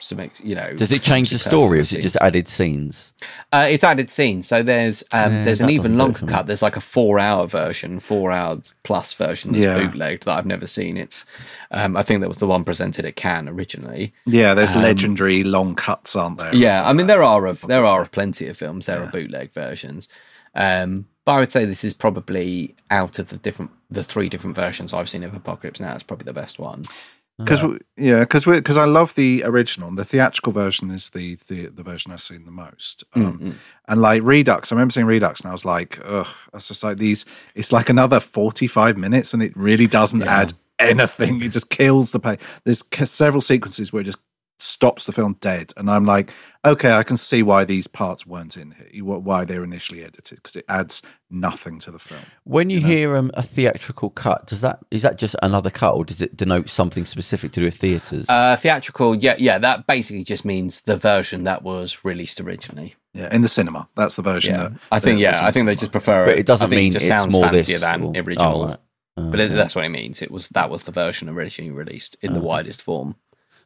some, you know. Does it change the story, or is it just added scenes? Uh, it's added scenes. So there's um, Yeah, there's an even doesn't do it longer cut. There's like a four hour version, four hour plus version that's Yeah. bootlegged that I've never seen. It's um, I think that was the one presented at Cannes originally. Yeah, there's Um, legendary long cuts, aren't there? Yeah, I mean there are of there are of plenty of films. There are bootleg versions, um, but I would say this is probably out of the different the three different versions I've seen of Apocalypse Now. It's probably the best one. Uh, because yeah, because we because I love the original. The theatrical version is the the, the version I've seen the most. Mm, um, Mm-mm. And like Redux, I remember seeing Redux, and I was like, ugh, it's just like these. It's like another forty-five minutes, and it really doesn't Yeah. add anything. It just kills the pain. There's several sequences where it just stops the film dead, and I'm like, okay, I can see why these parts weren't in here, why they were initially edited, because it adds nothing to the film. When you you know? hear um, a theatrical cut, does that is that just another cut, or does it denote something specific to do with theatres? Uh, theatrical, yeah, yeah. That basically just means the version that was released originally. Yeah, in the cinema, that's the version. Yeah, that, I think that yeah, I think they just prefer. It, but it doesn't I mean it just it's sounds more fancier this than or- original. Oh, right. Oh, But it, okay. that's what it means. It was that was the version originally released in the widest form.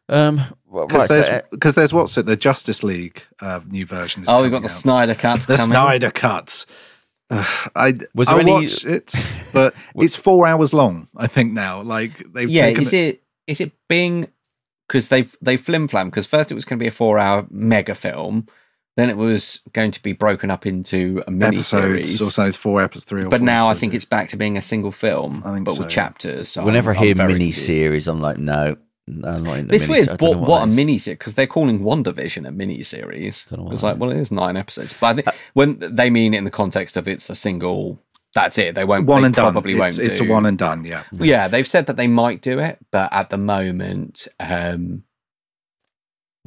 Um, Because right, so, there's, uh, there's what's it? The Justice League uh, new version. Is Oh, we've got the out. Snyder cut. The coming. Snyder cut. Ugh, I Was I any- watched it, but [laughs] it's four hours long. I think now, like they've Yeah, taken is it is it being because they've they flim flam because first it was going to be a four hour mega film, then it was going to be broken up into a mini series. or so. It's four episodes, three or But four now I think it's back to being a single film, I think but so, with chapters. So whenever I'm, I hear mini series, I'm like, no, no, I'm not in the It's weird. don't What, what a is. mini series? Because they're calling WandaVision a mini series. Don't know what It's that like, well, it is nine episodes. But I think when they mean it in the context of it's a single, that's it. They won't. one they and done. probably It's, won't. it's do. a one and done. Yeah, Yeah, they've said that they might do it, but at the moment, um,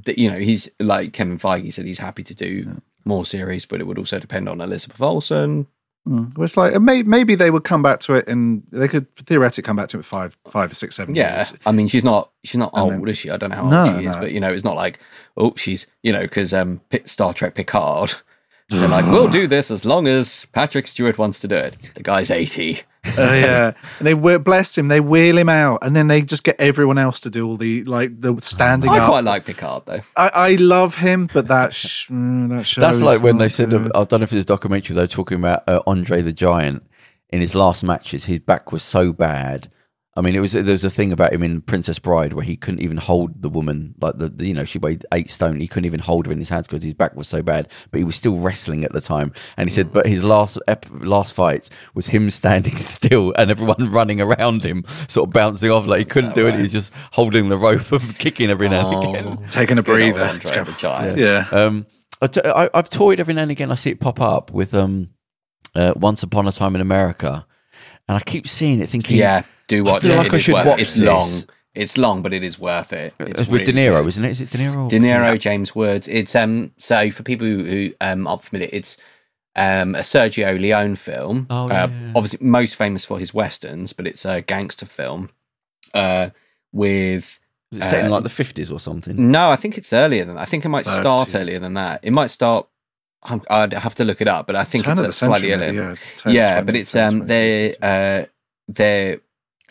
that you know, he's like Kevin Feige said he's happy to do more series, but it would also depend on Elizabeth Olsen. Mm. Well, it's like uh, may, maybe they would come back to it, and they could theoretically come back to it five, five, six, seven Yeah, years. I mean, she's not she's not And old, then- is she? I don't know how No, old she is, no. but you know, it's not like oh, she's you know, because um, Star Trek Picard. They're like, we'll do this as long as Patrick Stewart wants to do it. The guy's eighty. Uh, [laughs] yeah, and they whe- bless him. They wheel him out, and then they just get everyone else to do all the like the standing I up. quite like Picard though. I, I love him, but that sh- mm, that show. That's like when they said, good. I don't know if it's a documentary, they were talking about uh, Andre the Giant. In his last matches, his back was so bad. I mean, it was there was a thing about him in Princess Bride where he couldn't even hold the woman, like the, the you know she weighed eight stone. He couldn't even hold her in his hands because his back was so bad. But he was still wrestling at the time, and he said, but his last ep- last fight was him [laughs] standing still and everyone [laughs] running around him, sort of bouncing off like he couldn't do it. He was just holding the rope and [laughs] kicking every now and again. taking a breather. Giant. Yeah. Um, I t- I, I've toyed every now and again. I see it pop up with um, uh, Once Upon a Time in America, and I keep seeing it, thinking, Yeah, do watch feel it. like It I should worth- watch It's this. long. It's long, but it is worth it. It's it's with De Niro, good. isn't it? Is it De Niro? De Niro, James Woods. It's um. So for people who, who um aren't familiar, it's um a Sergio Leone film. Oh, uh, yeah. Obviously, most famous for his westerns, but it's a gangster film. Uh, with Is it set in uh, like the fifties or something? no, I think it's earlier than. That. I think it might start earlier than that. It might start. I'm, I'd have to look it up, but I think it's of uh, slightly century, earlier. yeah, 10, yeah, 20th but it's um century. they're uh they're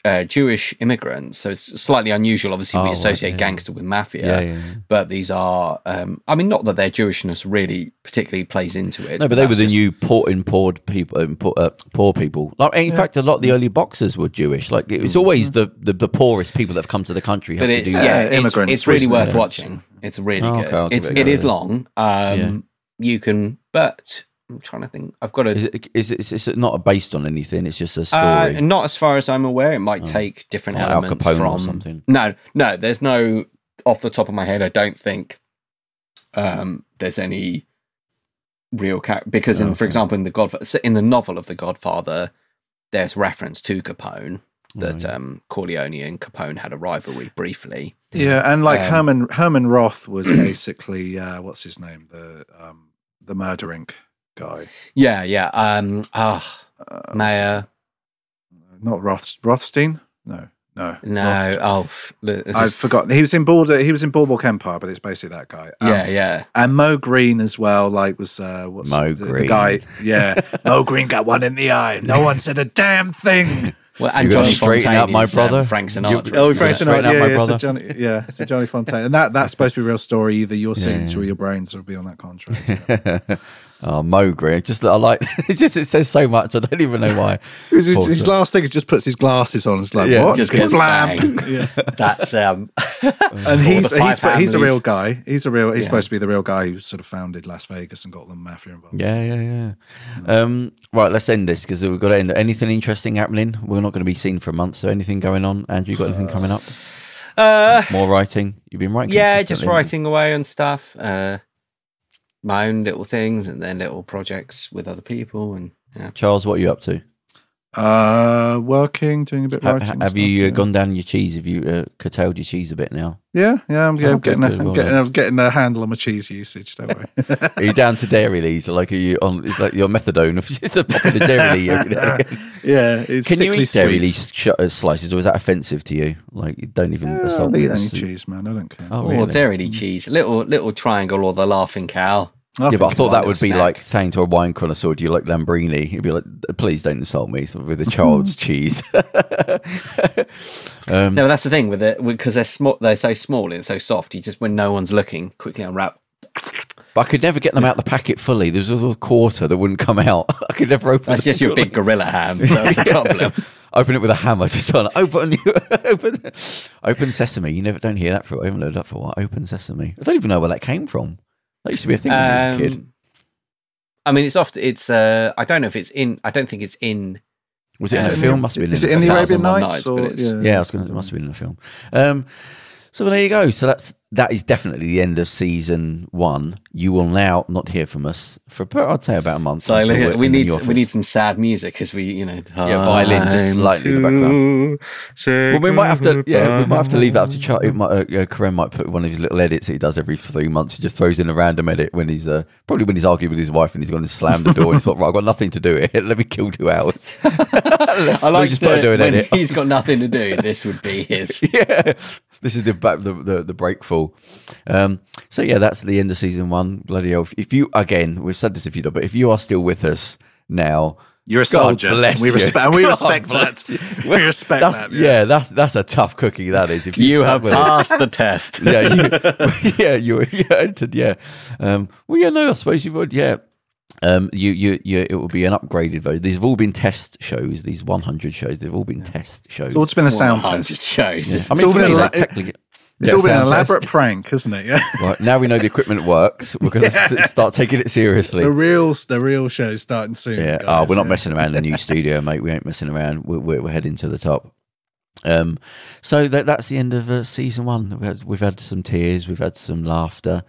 uh, Jewish immigrants, so it's slightly unusual. Obviously, Oh, we right, associate yeah. gangster with mafia, Yeah, yeah. yeah. but these are. Um, I mean, not that their Jewishness really particularly plays into it. No, but they were the just- new poor, in poor people, in poor, uh, poor people. Like, in fact, a lot of the early boxers were Jewish. Like, it's always the, the, the poorest people that have come to the country. Have But to it's do Yeah, yeah, that. it's, it's really worth yeah. watching. It's really Oh, good. okay, I'll it's it a it go is then. long. Um, you can, but I'm trying to think. I've got a Is it, is it, is it not based on anything? It's just a Uh, story. not as far as I'm aware. It might take different Like Al elements Capone or from something. No, no. There's no off the top of my head. I don't think um, there's any real character because, in, for Okay. example, in the Godfather, in the novel of the Godfather, there's reference to Capone that Right. um, Corleone and Capone had a rivalry briefly. Yeah, and like Um, Hyman Hyman Roth was [clears throat] basically uh, what's his name the um, the Murder Inc. guy. Yeah, yeah. Um, ah, Uh, what's his- Mayor. not Roth Rothstein. No, No, No, oh, f- look, this I is- forgot. He was in Border. He was in Boardwalk Empire, but it's basically that guy. Um, yeah, yeah. And Moe Greene as well. Like was uh, what's Mo the, the Green. guy? Yeah, [laughs] Moe Greene got one in the eye. No one said a damn thing. [laughs] Well, and You're Johnny straighten Fontane up my brother? um, Frank You- Sinatra. Oh, Frank Sinatra. out Yeah, my yeah, brother. So Johnny, yeah, so Johnny Fontane, and that that's supposed to be a real story. Either your Yeah, signature yeah. or your brains will be on that contract. [laughs] oh, Moe Greene. Just I like. [laughs] It just it says so much. I don't even know why. [laughs] his, his, Thought his so. last thing is just puts his glasses on. It's like Yeah, what? just Just goes blam. bang. [laughs] Yeah. That's um, And he's the he's, but he's a real guy. He's a real. He's Yeah. supposed to be the real guy who sort of founded Las Vegas and got the mafia involved. Yeah, yeah, yeah. Um, right, let's end this because we've got to end. Anything interesting happening? We're not going to be seen for a month. So anything going on? Andrew, you got anything coming up? uh, More writing? You've been writing? yeah, just writing away and stuff. Uh, my own little things, and then little projects with other people, and yeah. Charles, what are you up to? Uh, working, doing a bit of Ha- writing. and have stuff, you uh, yeah. gone down your cheese? Have you uh, curtailed your cheese a bit now? Yeah, yeah. I'm, yeah, Oh, I'm getting, good, a, good, I'm well getting. I'm getting a handle on my cheese usage. Don't worry. [laughs] Are you down to Dairyleas? Like, are you on? It's like your methadone. [laughs] It's a popular Dairylea. every now yeah, it's Can you sickly eat dairy sweet. leaf sh- uh, slices, or is that offensive to you? Like, you don't even Yeah, assault I'll eat the any soup. cheese, man. I don't care. Oh, Or really? dairy cheese, little little triangle, or the laughing cow. I Yeah, but I thought that would be snack. like saying to a wine connoisseur, "Do you like Lambrini?" He'd be like, "Please don't insult me with a child's [laughs] cheese." [laughs] um, No, that's the thing with it because they're small. They're so small and so soft. You just when no one's looking, quickly unwrap. but I could never get them out the packet fully. There was a little quarter that wouldn't come out. [laughs] I could never open. It. That's just your big gorilla ham. So that's the problem. Open it with a hammer, just on open, open, open sesame. You never don't hear that for. I haven't loaded up for a while. Open sesame. I don't even know where that came from. That used to be a thing when I was a kid. Um, I mean, it's often it's. uh I don't know if it's in. I don't think it's in. Was it in um, a film? Must have been. Is in it a in the film. Arabian Thousand and One Nights? Nights, but or, it's- yeah, Yeah, I was going to. Must have been in a film. Um, so there you go. So that's that is definitely the end of season one. You will now not hear from us for I'd say about a month. So we need we need some sad music because we you know Yeah, violin just slightly in the background. Well, we might have to. Yeah, we might have to leave that up to. Charlie. Might, uh, uh, Kerem might put one of his little edits that he does every three months. He just throws in a random edit when he's uh, probably when he's arguing with his wife and he's going to slam the door and he's like, "Right, I've got nothing to do here. [laughs] Let me kill two hours." [laughs] [laughs] I like just put do an when edit. he's got nothing to do. This would be his. yeah, this is the back the the, the breakfall. Um, so yeah, that's the end of season one. Bloody hell! If, if you again, we've said this a few times, but if you are still with us now, You're a God sergeant. bless we you. respect. And we God respect bless that. you. We respect that's that. yeah. that's that's a tough cookie. That is. If You stuck have with it. passed the test. yeah, you, [laughs] yeah, you [laughs] you entered, yeah. Um, well, yeah, no, I suppose you would, yeah. Um, you, you, you, it will be an upgraded version. These have all been test shows. These 100 shows, they've all been test shows. It's all been a sound test. shows. Yeah. I it's mean, all for been me, a they la- technically, It's yeah, all been an sound elaborate test. prank, isn't it? Yeah. Right, now we know the equipment works. We're going [laughs] to st- start taking it seriously. The real, the real show's starting soon. Yeah. guys, oh, we're not yeah. messing around in the new studio, [laughs] mate. We ain't messing around. We're, we're, we're heading to the top. Um, so that that's the end of uh, season one. We had, we've had some tears, we've had some laughter.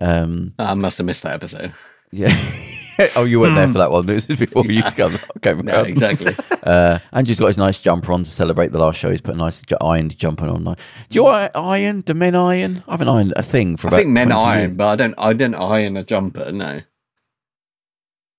Um, I must have missed that episode. yeah. [laughs] [laughs] oh, you weren't there for that one. [laughs] This is before you come. came No, around. exactly. [laughs] Uh, Andrew's got his nice jumper on to celebrate the last show. He's put a nice ironed jumper on. Do you i- iron? Do men iron? I haven't ironed a thing for I think men iron, years. but I don't. I don't iron a jumper. No.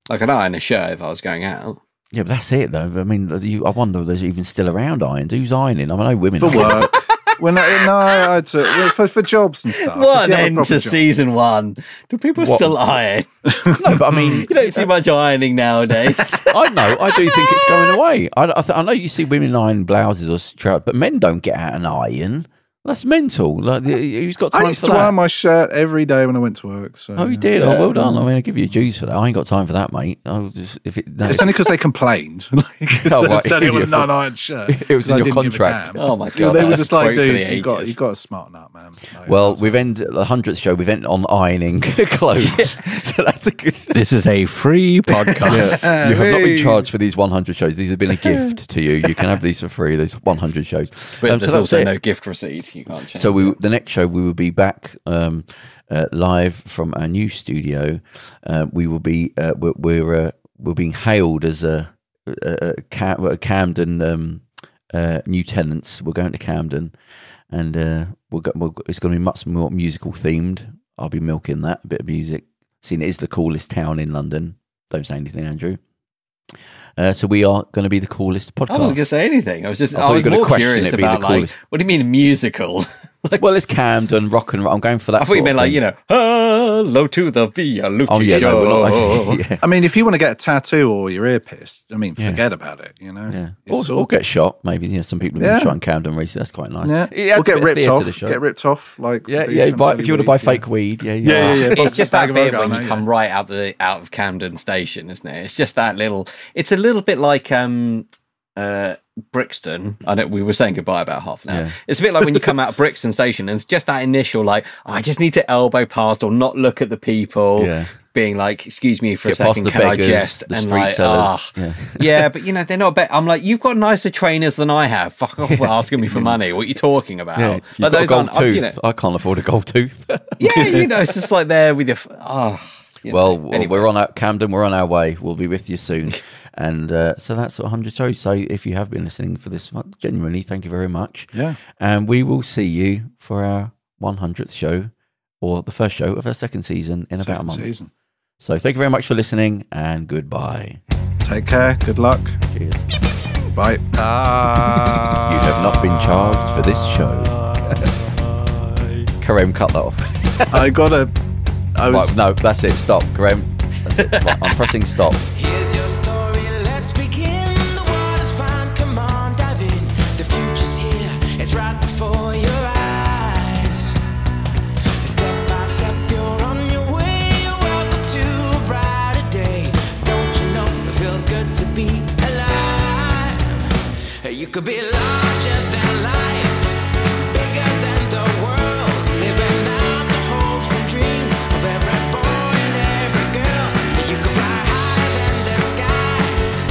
I'd iron a shirt if I was going out. Yeah, but that's it though. I mean, you, I wonder if there's even still around irons. Who's ironing? I mean, I know women for work. When I, no, I had to for, for jobs and stuff. What If you have a end to job. season one? Do people What? still iron? [laughs] No, but I mean, You don't see much ironing nowadays. [laughs] I know. I do think it's going away. I, I, th- I know you see women iron blouses or trousers, but men don't get out and iron. That's mental. Like, the- who's got time I used for to that? wear my shirt every day when I went to work. So Oh, you did. Oh, well done. I mean, I give you a dues for that. I ain't got time for that, mate. I'll just if it. No, It's only because they complained. [laughs] like, [laughs] Oh, right. it's only with a non-iron shirt. [laughs] It was in I your a contract. oh my Yeah, god! they were that's just like, dude, you got ages. you got to smarten up, man. No, well, we've ended the hundredth show. We've ended on ironing clothes, so that's a good. This is a free podcast. Uh, you have not been charged for these 100 shows. These have been a gift to you. You can have these for free. These 100 shows. But Um, there's that's also no gift receipt. You can't change. So we, the next show, we will be back um, uh, live from our new studio. Uh, we will be uh, we're we're, uh, we're being hailed as a, a, Cam- a Camden um, uh, new tenants. We're going to Camden, and uh, we'll go, we'll, it's going to be much more musical themed. I'll be milking that a bit of music. Seeing it is the coolest town in London. Don't say anything, Andrew. Uh, so we are going to be the coolest podcast. I wasn't going to say anything. I was just. I I, was more curious it being the about like, what do you mean a [laughs] [laughs] musical? well, it's Camden rock and roll. I'm going for that. I thought you sort meant like you know, hello to the Vialucci Oh yeah, show. no, we're [laughs] yeah, I mean, if you want to get a tattoo or your ear pierced, I mean, Yeah. forget about it. You know, yeah. It's Or, or get shot. Maybe you know, some people have Yeah. been shot in Camden recently. That's quite nice. yeah, It adds or get ripped off. the. Get ripped off, like Yeah, yeah. these Buy, if you want to buy weeds, fake weed, yeah, yeah. Yeah, yeah, [laughs] yeah. It's just that of bit when you come right out the out of Camden Station, isn't it? It's just that little. It's a little bit like um, uh, Brixton. I know we were saying goodbye about half an hour. Yeah. It's a bit like when you come out of Brixton Station, and it's just that initial like, oh, I just need to elbow past or not look at the people. Yeah. Being like, excuse me for Get a second, can I beggars, jest? the and street like, sellers. ah. Yeah. yeah, but you know they're not. Bet- I'm like, you've got nicer trainers than I have. Fuck off for asking me for money. What are you talking about? Yeah, Like, a gold aren't- tooth. you know- I can't afford a gold tooth. [laughs] yeah, you know, it's just like there with your. Oh, you know. well, Anyway. we're on our, Camden. We're on our way. We'll be with you soon. [laughs] And uh, so that's 100 shows. So if you have been listening for this month, genuinely, thank you very much. Yeah. And we will see you for our 100th show or the first show of our second season in about a Second month. season. So thank you very much for listening and goodbye. Take care. Good luck. Cheers. Bye. [laughs] You have not been charged for this show. [laughs] Kerem, cut that off. I got a. I was. Right, no, that's it. Stop, Kerem. That's it. Right, I'm pressing stop. Feels good to be alive? You could be larger than life, bigger than the world, living out the hopes and dreams of every boy and every girl. You could fly higher than the sky,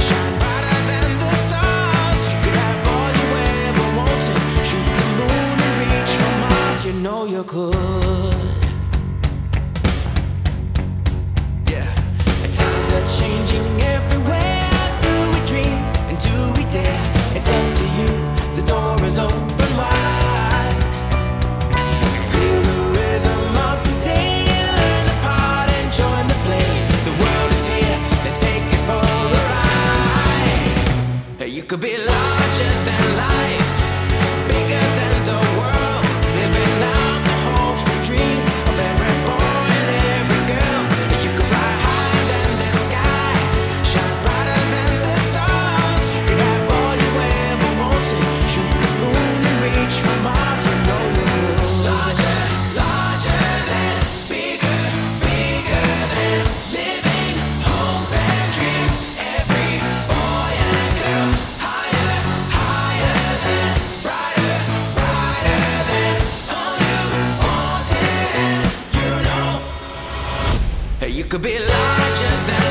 shine brighter than the stars. You could have all you ever wanted, shoot the moon and reach for Mars. You know you could. Yeah, times are changing everywhere. Could be larger could be larger than